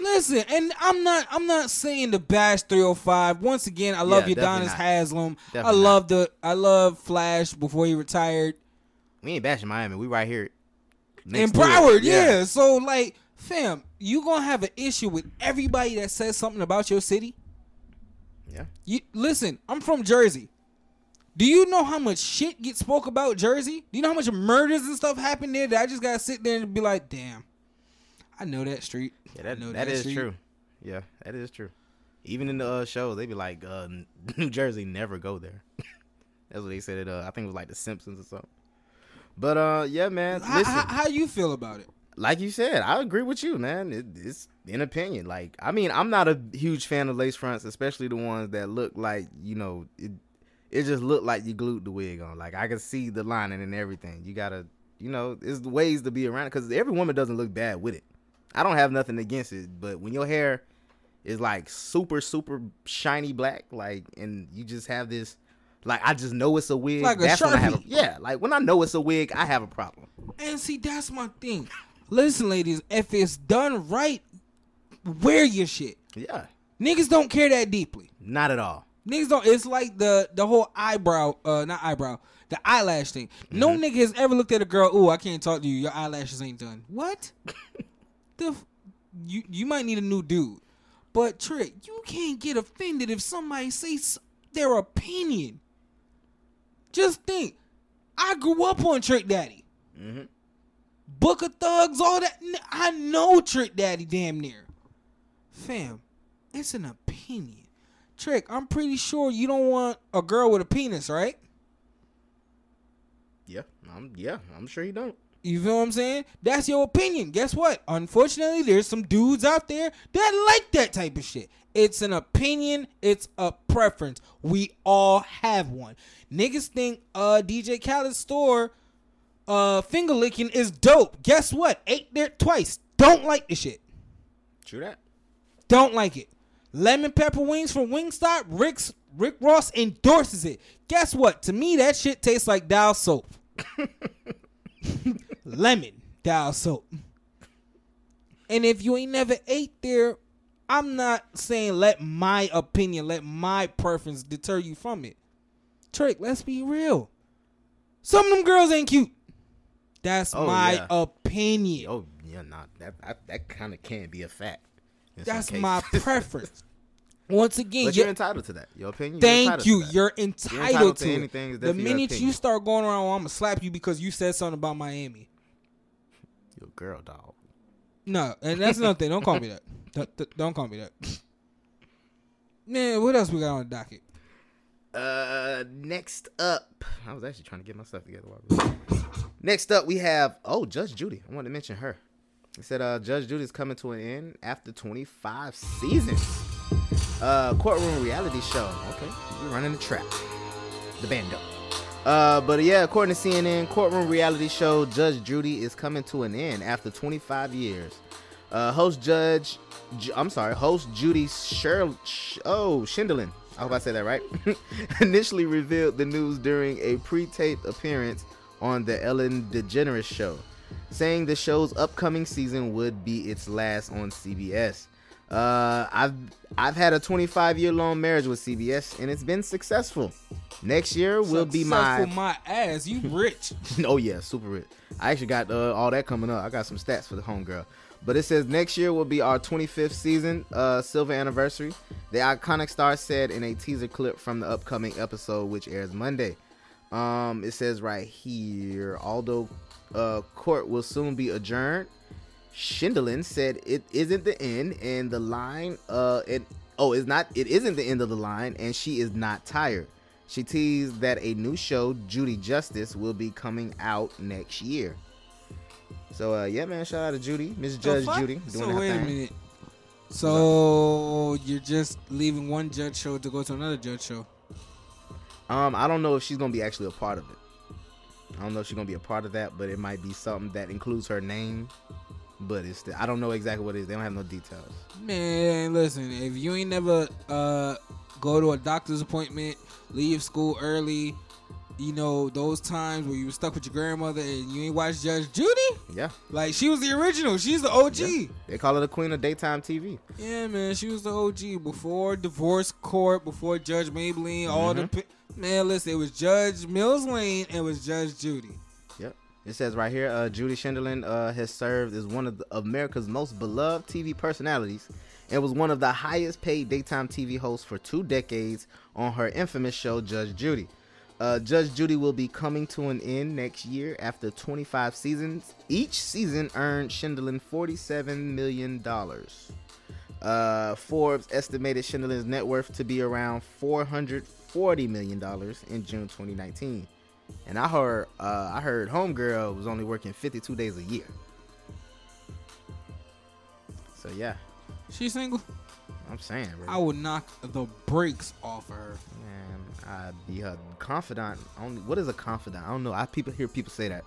Listen, and I'm not I'm not saying the bash 305. Once again, I love Yeah, Udonis definitely Haslem. I Definitely not. love the I love Flash before he retired. We ain't bashing Miami. We right here. in next to it. Broward, yeah. So like, fam, you gonna have an issue with everybody that says something about your city? Yeah. You listen, I'm from Jersey. Do you know how much shit gets spoke about Jersey? Do you know how much murders and stuff happen there that I just gotta sit there and be like, damn, I know that street. Yeah, that, know that is street. true. Yeah, that is true. Even in the uh, show, they be like, uh, New Jersey never go there. That's what they said. It, uh, I think it was like The Simpsons or something. But uh, yeah, man. How, Listen, how, how you feel about it? like you said, I agree with you, man. It, it's an opinion. Like, I mean, I'm not a huge fan of lace fronts, especially the ones that look like you know, it. It just looked like you glued the wig on. Like I can see the lining and everything. You gotta, you know, there's ways to be around it because every woman doesn't look bad with it. I don't have nothing against it, but when your hair is like super super shiny black, like, and you just have this, like, I just know it's a wig. Like a when I have a, yeah, like when I know it's a wig, I have a problem. And see, that's my thing. Listen, ladies, if it's done right, wear your shit. Yeah, Niggas don't care that deeply. not at all. Niggas don't. It's like the the whole eyebrow, uh, not eyebrow, the eyelash thing. No Mm-hmm. nigga has ever looked at a girl. Ooh, I can't talk to you. Your eyelashes ain't done. What? the f- you you might need a new dude. But trick, you can't get offended if somebody says their opinion. Just think, I grew up on Trick Daddy. Mm-hmm. Book of Thugs, all that. I know Trick Daddy damn near. Fam, it's an opinion. Trick, I'm pretty sure you don't want a girl with a penis, right? Yeah, I'm yeah, I'm sure you don't. You feel what I'm saying? That's your opinion. Guess what? Unfortunately, there's some dudes out there that like that type of shit. It's an opinion, it's a preference. We all have one. Niggas think uh DJ Khaled's store uh finger licking is dope. Guess what? Ate there twice. Don't like the shit. True that. Don't like it. Lemon pepper wings from Wingstop. Rick's Rick Ross endorses it. Guess what? To me, that shit tastes like Dial soap. Lemon Dial soap. And if you ain't never ate there, I'm not saying let my opinion, let my preference deter you from it. Trick, let's be real. Some of them girls ain't cute. That's Oh, my yeah. opinion. Oh yeah, nah, that I, that kind of can be a fact. That's my preference. Once again, But you're- you're entitled to that. Your opinion. you're Thank you. You're entitled, entitled to to, anything, The minute you start going around, I'm gonna slap you because you said something about Miami. You're a girl dog. No, and that's another thing. Don't call me that. Don't, don't- don't call me that. Man, what else we got on the docket? Uh, next up, I was actually trying to get my stuff together. While we were- next up, we have oh Judge Judy. I wanted to mention her. He said uh, Judge Judy is coming to an end after 25 seasons. Uh, courtroom reality show. Okay, we're running the trap. The bando. Uh, but yeah, according to CNN, courtroom reality show Judge Judy is coming to an end after 25 years. Uh, host Judge, Ju- I'm sorry, host Judy Sher- Sh- oh Sheindlin. I hope I said that right. Initially revealed the news during a pre-taped appearance on the Ellen DeGeneres show, saying the show's upcoming season would be its last on CBS. Uh, I've I've had a 25 year long marriage with CBS and it's been successful. Next year will be my my ass. You rich. oh yeah, super rich. I actually got uh, all that coming up. I got some stats for the homegirl. But it says next year will be our 25th season, uh, silver anniversary. The iconic star said in a teaser clip from the upcoming episode, which airs Monday. Um, it says right here, although uh, court will soon be adjourned, Sheindlin said it isn't the end, and the line, uh, it oh, it's not, it isn't the end of the line, and she is not tired. She teased that a new show, Judy Justice, will be coming out next year. So uh, yeah, man, shout out to Judy, Miss Judge fuck? Judy, doing So her wait a minute. So you're just leaving one judge show to go to another judge show. Um, I don't know if she's gonna be actually a part of it. I don't know if she's gonna be a part of that, but it might be something that includes her name. But it's still, I don't know exactly what it is. They don't have no details. Man, listen, if you ain't never uh go to a doctor's appointment, leave school early, you know, those times where you were stuck with your grandmother and you ain't watched Judge Judy? Yeah, Like she was the original. She's the OG. Yeah. they call her the queen of daytime TV. Yeah, man, she was the OG before divorce court, before Judge Maybelline, all the Mm-hmm. man. Listen, it was Judge Mills Lane and it was Judge Judy. It says right here, uh, Judy Sheindlin uh, has served as one of the, America's most beloved TV personalities and was one of the highest paid daytime TV hosts for two decades on her infamous show Judge Judy. Uh, Judge Judy will be coming to an end next year after 25 seasons. Each season earned Sheindlin $47 million. Uh, Forbes estimated Sheindlin's net worth to be around $440 million in June 2019. And I heard uh, I heard Homegirl was only working 52 days a year. So yeah, She's single. I'm saying, bro. I would knock the brakes off of her. Man, I'd be her confidant. Only what is a confidant? I don't know. I people hear people say that,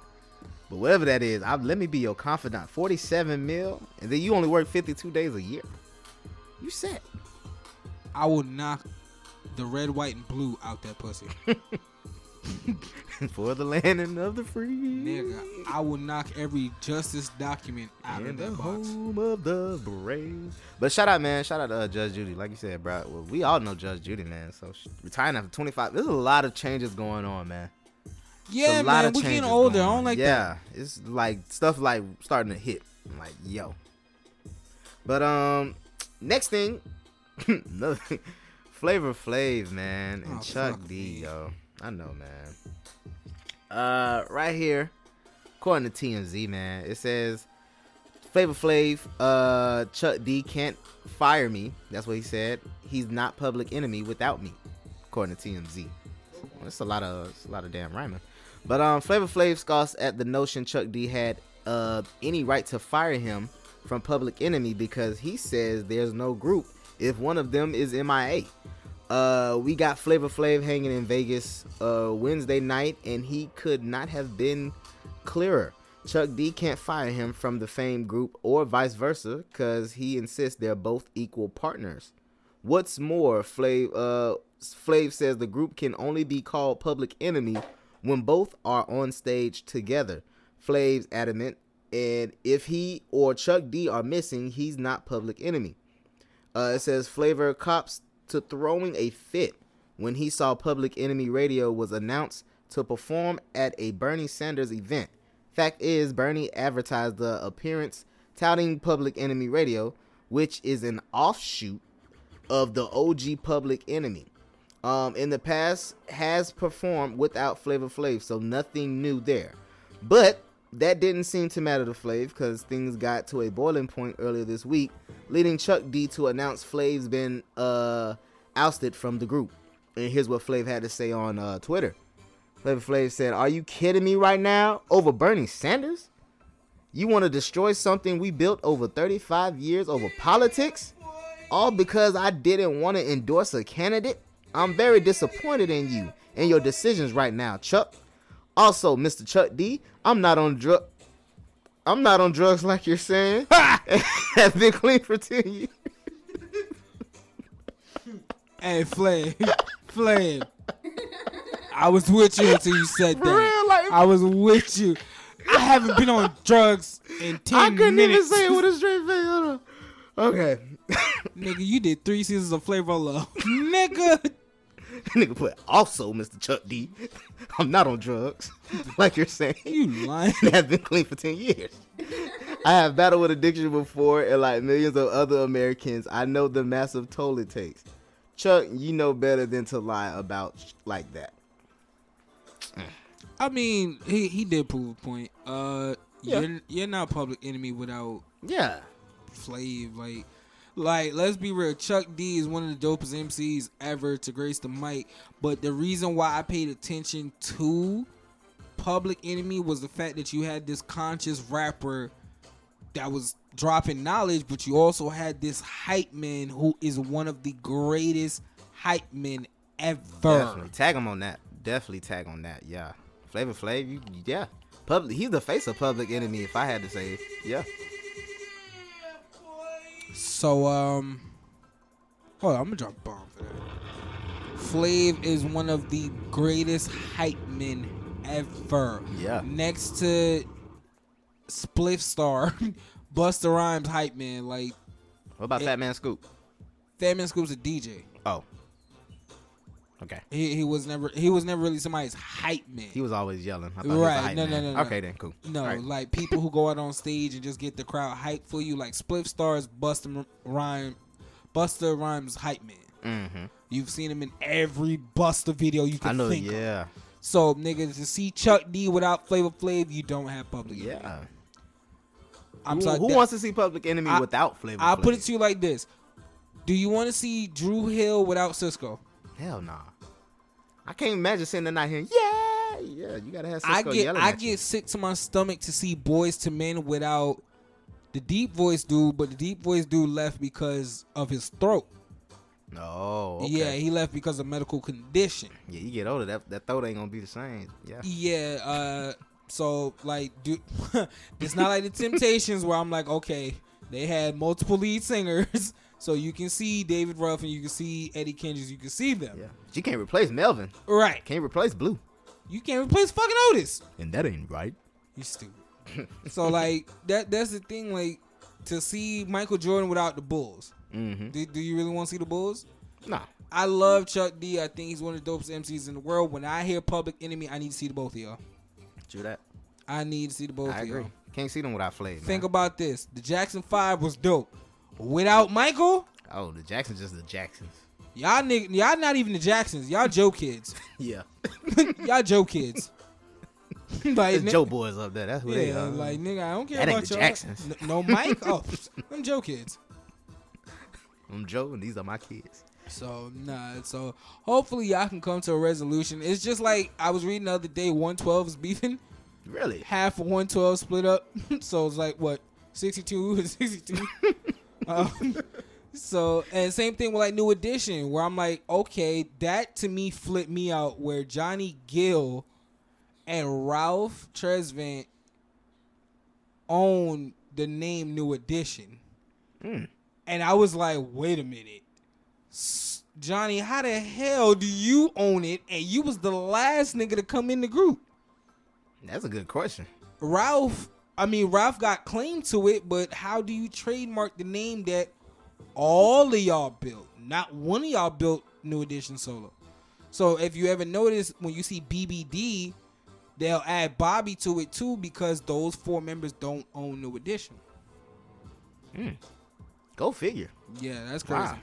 but whatever that is, I, let me be your confidant. Forty-seven mil, and then you only work fifty-two days a year. You set. I will knock the red, white, and blue out that pussy. for the landing of the free. Nigga, I will knock every justice document out in of the that box. home of the brave. But shout out, man. Shout out to uh, Judge Judy. Like you said, bro. Well, we all know Judge Judy, man. So retiring after 25. There's a lot of changes going on, man. Yeah, man, we getting older. I don't like yeah, it's like stuff like starting to hit. I'm like, yo. But um, next thing, another thing, Flavor Flav, man, and Oh, Chuck D, me. yo. I know, man. Uh, right here, according to TMZ, man, it says Flavor Flav, uh, Chuck D can't fire me. That's what he said. He's not public enemy without me, according to TMZ. That's a lot of a lot of damn rhyming. But um, Flavor Flav scoffs at the notion Chuck D had uh any right to fire him from Public Enemy because he says there's no group if one of them is MIA. Uh, we got Flavor Flav hanging in Vegas uh Wednesday night, and he could not have been clearer. Chuck D can't fire him from the Fame group or vice versa because he insists they're both equal partners. What's more, Flav, uh, Flav says the group can only be called Public Enemy when both are on stage together. Flav's adamant, and if he or Chuck D are missing, he's not Public Enemy. Uh, it says Flavor cops to throwing a fit when he saw Public Enemy Radio was announced to perform at a Bernie Sanders event. Fact is, Bernie advertised the appearance touting Public Enemy Radio, which is an offshoot of the OG Public Enemy. Um, in the past, has performed without Flavor Flav, so nothing new there. But that didn't seem to matter to Flav because things got to a boiling point earlier this week, leading Chuck D to announce Flav's been uh, ousted from the group. And here's what Flav had to say on uh, Twitter. Flavor Flav said, "Are you kidding me right now? Over Bernie Sanders? You want to destroy something we built over 35 years over politics? All because I didn't want to endorse a candidate? I'm very disappointed in you and your decisions right now, Chuck. Also, Mr. Chuck D, I'm not on drug. I'm not on drugs like you're saying. I've been clean for 10 years. Hey, Flame, Flame. I was with you until you said For that. I was with you. I haven't been on drugs in ten I couldn't minutes. even say it with a straight face. Hold on. Okay. Nigga, you did three seasons of Flavor Love. Nigga. Nigga put also Mr. Chuck D. I'm not on drugs. like you're saying. You lying. I've been clean for 10 years. I have battled with addiction before, and like millions of other Americans, I know the massive toll it takes. Chuck, you know better than to lie about sh- like that. I mean, he he did prove a point. Uh, Yeah. you're you're not public enemy without Yeah. Flav. Like, like let's be real. Chuck D is one of the dopest MCs ever to grace the mic. But the reason why I paid attention to Public Enemy was the fact that you had this conscious rapper that was dropping knowledge, but you also had this hype man who is one of the greatest hype men ever. Definitely. Tag him on that. Definitely tag on that. Yeah. Flavor Flav, yeah. Public, he's the face of Public Enemy, if I had to say. Yeah. So um hold on, I'm gonna drop a bomb for that. Flav is one of the greatest hype men ever. Yeah. Next to Spliff Star, Busta Rhymes hype man. Like What about It- Fat Man Scoop? Fat Man Scoop's a DJ. Okay. He, he was never he was never really somebody's hype man. He was always yelling. I thought he was a Right, hype no, no, man. no, no. Okay, then, cool. No, All right. like people who go out on stage and just get the crowd hype for you, like Spliff Stars, Busta Rhyme, Busta Rhymes hype man. Mm-hmm. You've seen him in every Busta video you can I know, think of. yeah. So, niggas, to see Chuck D without Flavor Flav, you don't have public. Enemy. Yeah. I'm who, sorry. who that- wants to see Public Enemy I- without Flavor I'll put it to you like this: Do you want to see Dru Hill without Sisqo? Hell nah. I can't imagine sitting not hearing, yeah, yeah. You gotta have Sisqo I get I at you. get sick to my stomach to see Boyz II Men without the deep voice dude, but the deep voice dude left because of his throat. No. okay. Yeah, he left because of medical condition. Yeah, you get older, that that throat ain't gonna be the same. Yeah. Yeah, uh so like dude it's not like the Temptations where I'm like, okay, they had multiple lead singers, so you can see David Ruff and you can see Eddie Kendricks, you can see them. Yeah. You can't replace Melvin. Right. Can't replace Blue. You can't replace fucking Otis. And that ain't right. You stupid. so like that that's the thing, like to see Michael Jordan without the Bulls. Mm-hmm. Do, do you really want to see the Bulls? Nah. I love Chuck D. I think he's one of the dopest MCs in the world. When I hear Public Enemy, I need to see the both of y'all. True that. I need to see the both I of agree. y'all. Can't see them without Flav. Think man. about this: the Jackson Five was dope. Without Michael, Oh, the Jacksons just the Jacksons. y'all nigg- y'all not even the Jacksons. Y'all Joe kids. Yeah. y'all Joe kids. like Joe boys up there. That's who they are. like nigga, I don't care That ain't about the y'all. Jacksons. N- No Mike. Oh, I'm Joe kids. I'm Joe, and these are my kids. So nah. So hopefully y'all can come to a resolution. It's just like I was reading the other day. 112 is beefing. Really? Half of 112 split up. so it's like what 62 and 62. Um, so and same thing with like New Edition, where I'm like, okay, that to me flipped me out. Where Johnny Gill and Ralph Tresvant own the name New Edition. And I was like, wait a minute. Johnny, how the hell do you own it? And you was the last nigga to come in the group. That's a good question. Ralph, I mean, Ralph got claim to it, but how do you trademark the name that all of y'all built? Not one of y'all built New Edition solo. So if you ever notice when you see BBD, they'll add Bobby to it too because those four members don't own New Edition. Go figure. Yeah, that's crazy. Wow.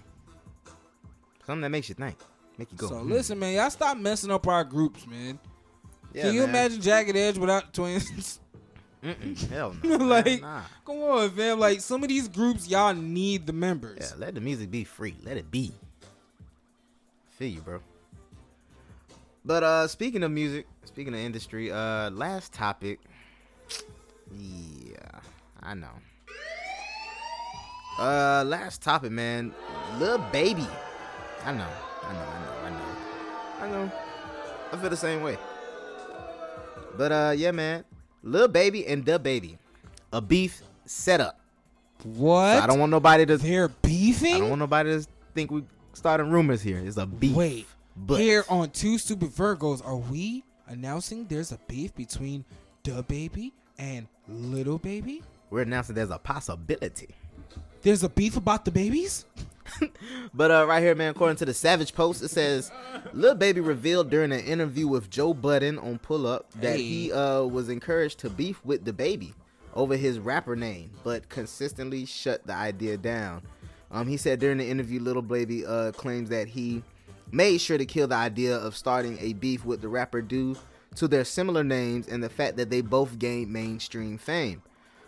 Something that makes you think. Make you go. So hmm. listen, man, y'all stop messing up our groups, man. Yeah, Can you man. imagine Jagged Edge without twins? Mm-mm. Hell no. man. like, nah. come on, fam. Like some of these groups, y'all need the members. Yeah, let the music be free. Let it be. Feel you, bro. But uh speaking of music, speaking of industry, uh last topic. Yeah, I know. Uh last topic, man. Lil baby. I know. I know, I know, I know. I know. I feel the same way. But uh yeah, man. Lil baby and DaBaby. A beef setup. What? So I don't want nobody to They're beefing. I don't want nobody to think we starting rumors here. It's a beef. Wait, but here on Two Stupid Virgos, are we announcing there's a beef between DaBaby and little baby. We're announcing there's a possibility. There's a beef about the babies. But uh, right here, man, according to the Savage Post, it says Lil Baby revealed during an interview with Joe Budden on Pull Up that he uh, was encouraged to beef with DaBaby over his rapper name, but consistently shut the idea down. Um, he said during the interview, Little Baby uh, claims that he made sure to kill the idea of starting a beef with the rapper due to their similar names and the fact that they both gained mainstream fame.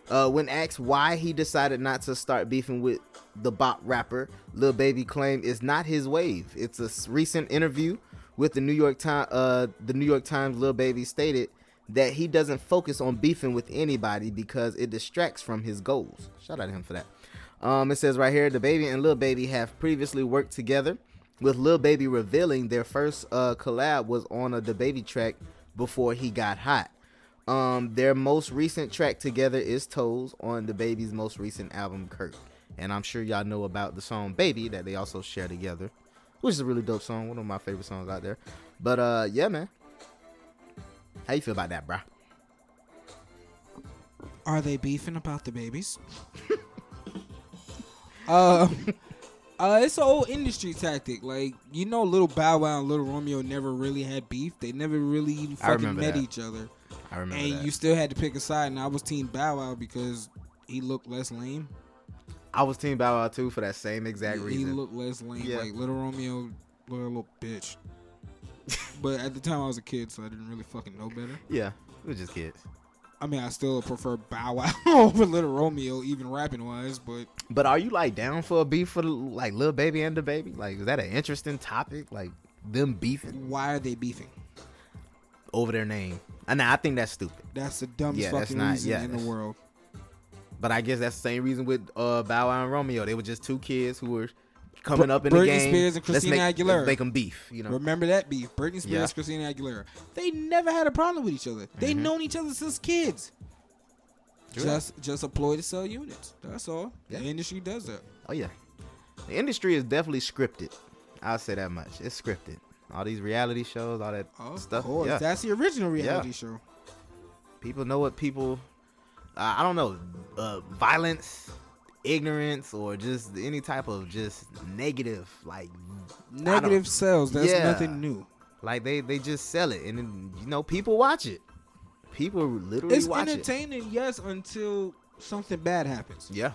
Uh, when asked why he decided not to start beefing with the bop rapper, Lil Baby claimed it's not his wave. It's a recent interview with the New York Times. Uh, the New York Times, Lil Baby stated that he doesn't focus on beefing with anybody because it distracts from his goals. Shout out to him for that. Um, it says right here, DaBaby and Lil Baby have previously worked together, with Lil Baby revealing their first uh, collab was on a DaBaby track before he got hot. Um, their most recent track together is Toes on DaBaby's most recent album, Kirk. And I'm sure y'all know about the song Baby that they also share together, which is a really dope song, one of my favorite songs out there. But uh, yeah, man. How you feel about that, bruh? Are they beefing about the babies? uh, uh, it's an old industry tactic. Like you know, little Bow Wow and Little Romeo never really had beef. They never really even fucking met that. each other. I remember and that. you still had to pick a side. And I was Team Bow Wow because he looked less lame. I was Team Bow Wow too for that same exact He- reason. He looked less lame. Yeah. Like Little Romeo, looked a little bitch. but at the time, I was a kid, so I didn't really fucking know better. yeah, we were just kids. I mean, I still prefer Bow Wow over Little Romeo, even rapping wise. But But are you like down for a beef for the, like Little Baby and DaBaby? Like, is that an interesting topic? Like them beefing why are they beefing? Over their name? And I think that's stupid. That's the dumbest Yeah, fucking not- reason yeah, in the world. But I guess that's the same reason with uh, Bow Wow and Romeo. They were just two kids who were coming Br- up in Britney the game. Britney Spears and Let's Christina make, Aguilera. Let's make them beef. You know. Remember that beef? Britney Spears, Yeah. Christina Aguilera. They never had a problem with each other. They Mhm. known each other since kids. True. Just just a ploy to sell units. That's all. Yeah. The industry does that. Oh yeah, the industry is definitely scripted. I'll say that much. It's scripted. All these reality shows, all that stuff. Course, yeah. that's the original reality Yeah. show. people know what people. Uh, I don't know, uh, violence, ignorance, or just any type of just negative like Negative sales. That's Yeah. nothing new. Like they they just sell it, and then, you know people watch it. People literally It's watch it. entertaining, yes, until something bad happens. Yeah.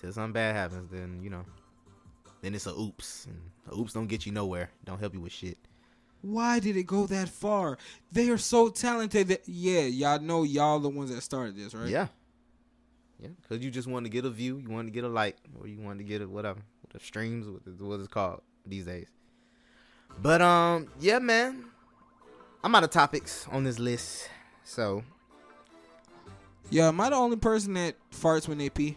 Till something bad happens, then you know, then it's a oops, and oops don't get you nowhere. Don't help you with shit. Why did it go that far? They are so talented that yeah, y'all know y'all the ones that started this, right? Yeah. Yeah, because you just want to get a view, you want to get a like, or you want to get a whatever, the streams, what is what it's called these days. But um, yeah, man, I'm out of topics on this list, so Yeah, am I the only person that farts when they pee?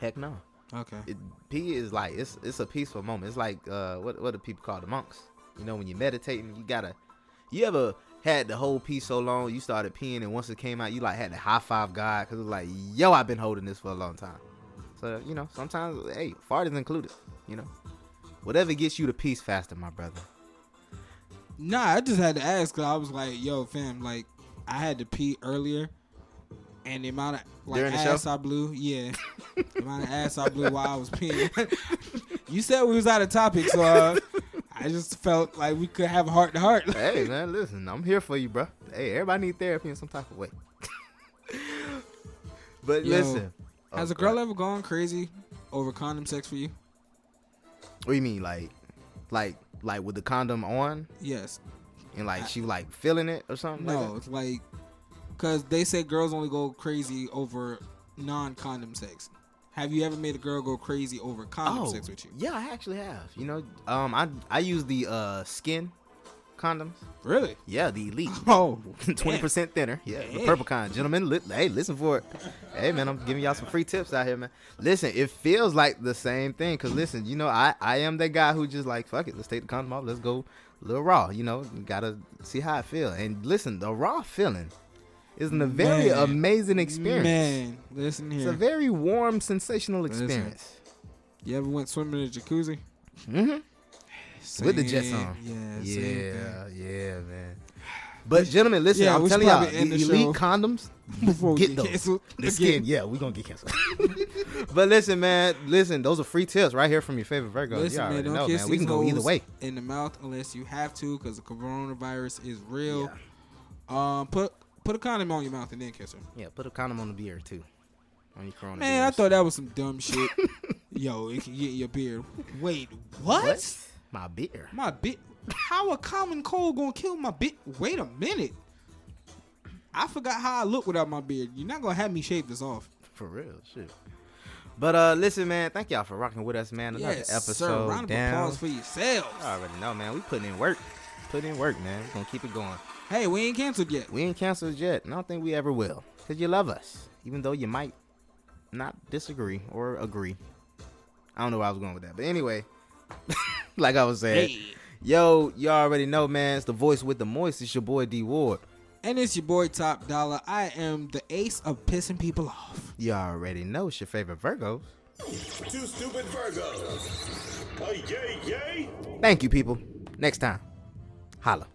heck no. Okay. It, pee is like it's it's a peaceful moment. It's like uh, what what do people call the monks? You know, when you're meditating, you gotta. You ever had the whole pee so long, you started peeing, and once it came out, you like had to high five God because it was like, yo, I've been holding this for a long time. So you know, sometimes hey, fart is included. You know, whatever gets you to peace faster, my brother. Nah, I just had to ask because I was like, yo, fam, like, I had to pee earlier, and the amount of like During ass I blew, yeah, the amount of ass I blew while I was peeing. you said we was out of topic, so uh, I just felt like we could have a heart to heart. hey man, listen, I'm here for you, bro. Hey, everybody need therapy in some type of way. but Yo, listen, Has Oh, a girl God. ever gone crazy over condom sex for you? What do you mean, like, like, like with the condom on, Yes. and like she like feeling it or something? No, like it's like because they say girls only go crazy over non-condom sex. Have you ever made a girl go crazy over condom oh, sex with you? yeah, I actually have. You know, um, I I use the uh SKYN condoms. Really? Yeah, the elite. Oh, twenty percent thinner. Yeah, the purple kind. Gentlemen, li- hey, listen for it. Hey, man, I'm giving y'all some free tips out here, man. Listen, it feels like the same thing. Cause listen, you know, I I am that guy who just like fuck it. Let's take the condom off. Let's go a little raw. You know, gotta see how I feel. And listen, the raw feeling is a very Man. amazing experience. Man, listen here. It's a very warm, sensational Listen. experience. you ever went swimming in a jacuzzi? Mm-hmm. With the jets on. Yeah. Yeah, yeah, man. But gentlemen, listen, Yeah, I'm telling y'all, the elite show condoms, before we get get those. canceled The skin, yeah, we gonna get canceled. but listen, man, listen, those are free tips right here from your favorite Virgo. Listen, you man, don't know, kiss man. We can go either way. in the mouth unless you have to, because the coronavirus is real. Um, put put a condom on your mouth and then kiss her. Yeah, put a condom on the beard too. On your corona. Man, I thought that was some dumb shit. Yo, it can get in your beard. Wait, what? My beard. My bit. How a common cold gonna kill my bit? Wait a minute. I forgot how I look without my beard. You're not gonna have me shave this off. For real, shit. But uh, listen, man, thank y'all for rocking with us, man. Another Yes, episode sir. Round of down. applause for yourselves. I already know, man. We putting in work. Putting in work, man. We gonna keep it going. Hey, we ain't canceled yet. We ain't canceled yet, and I don't think we ever will. Cause you love us, even though you might not disagree or agree. I don't know where I was going with that, but anyway, like I was saying, Hey. yo, you already know, man. It's the voice with the moist. It's your boy D Ward. And it's your boy Top Dollar. I am the ace of pissing people off. You already know it's your favorite Virgos. Two stupid Virgos. A yay yay. Thank you, people. Next time, holla.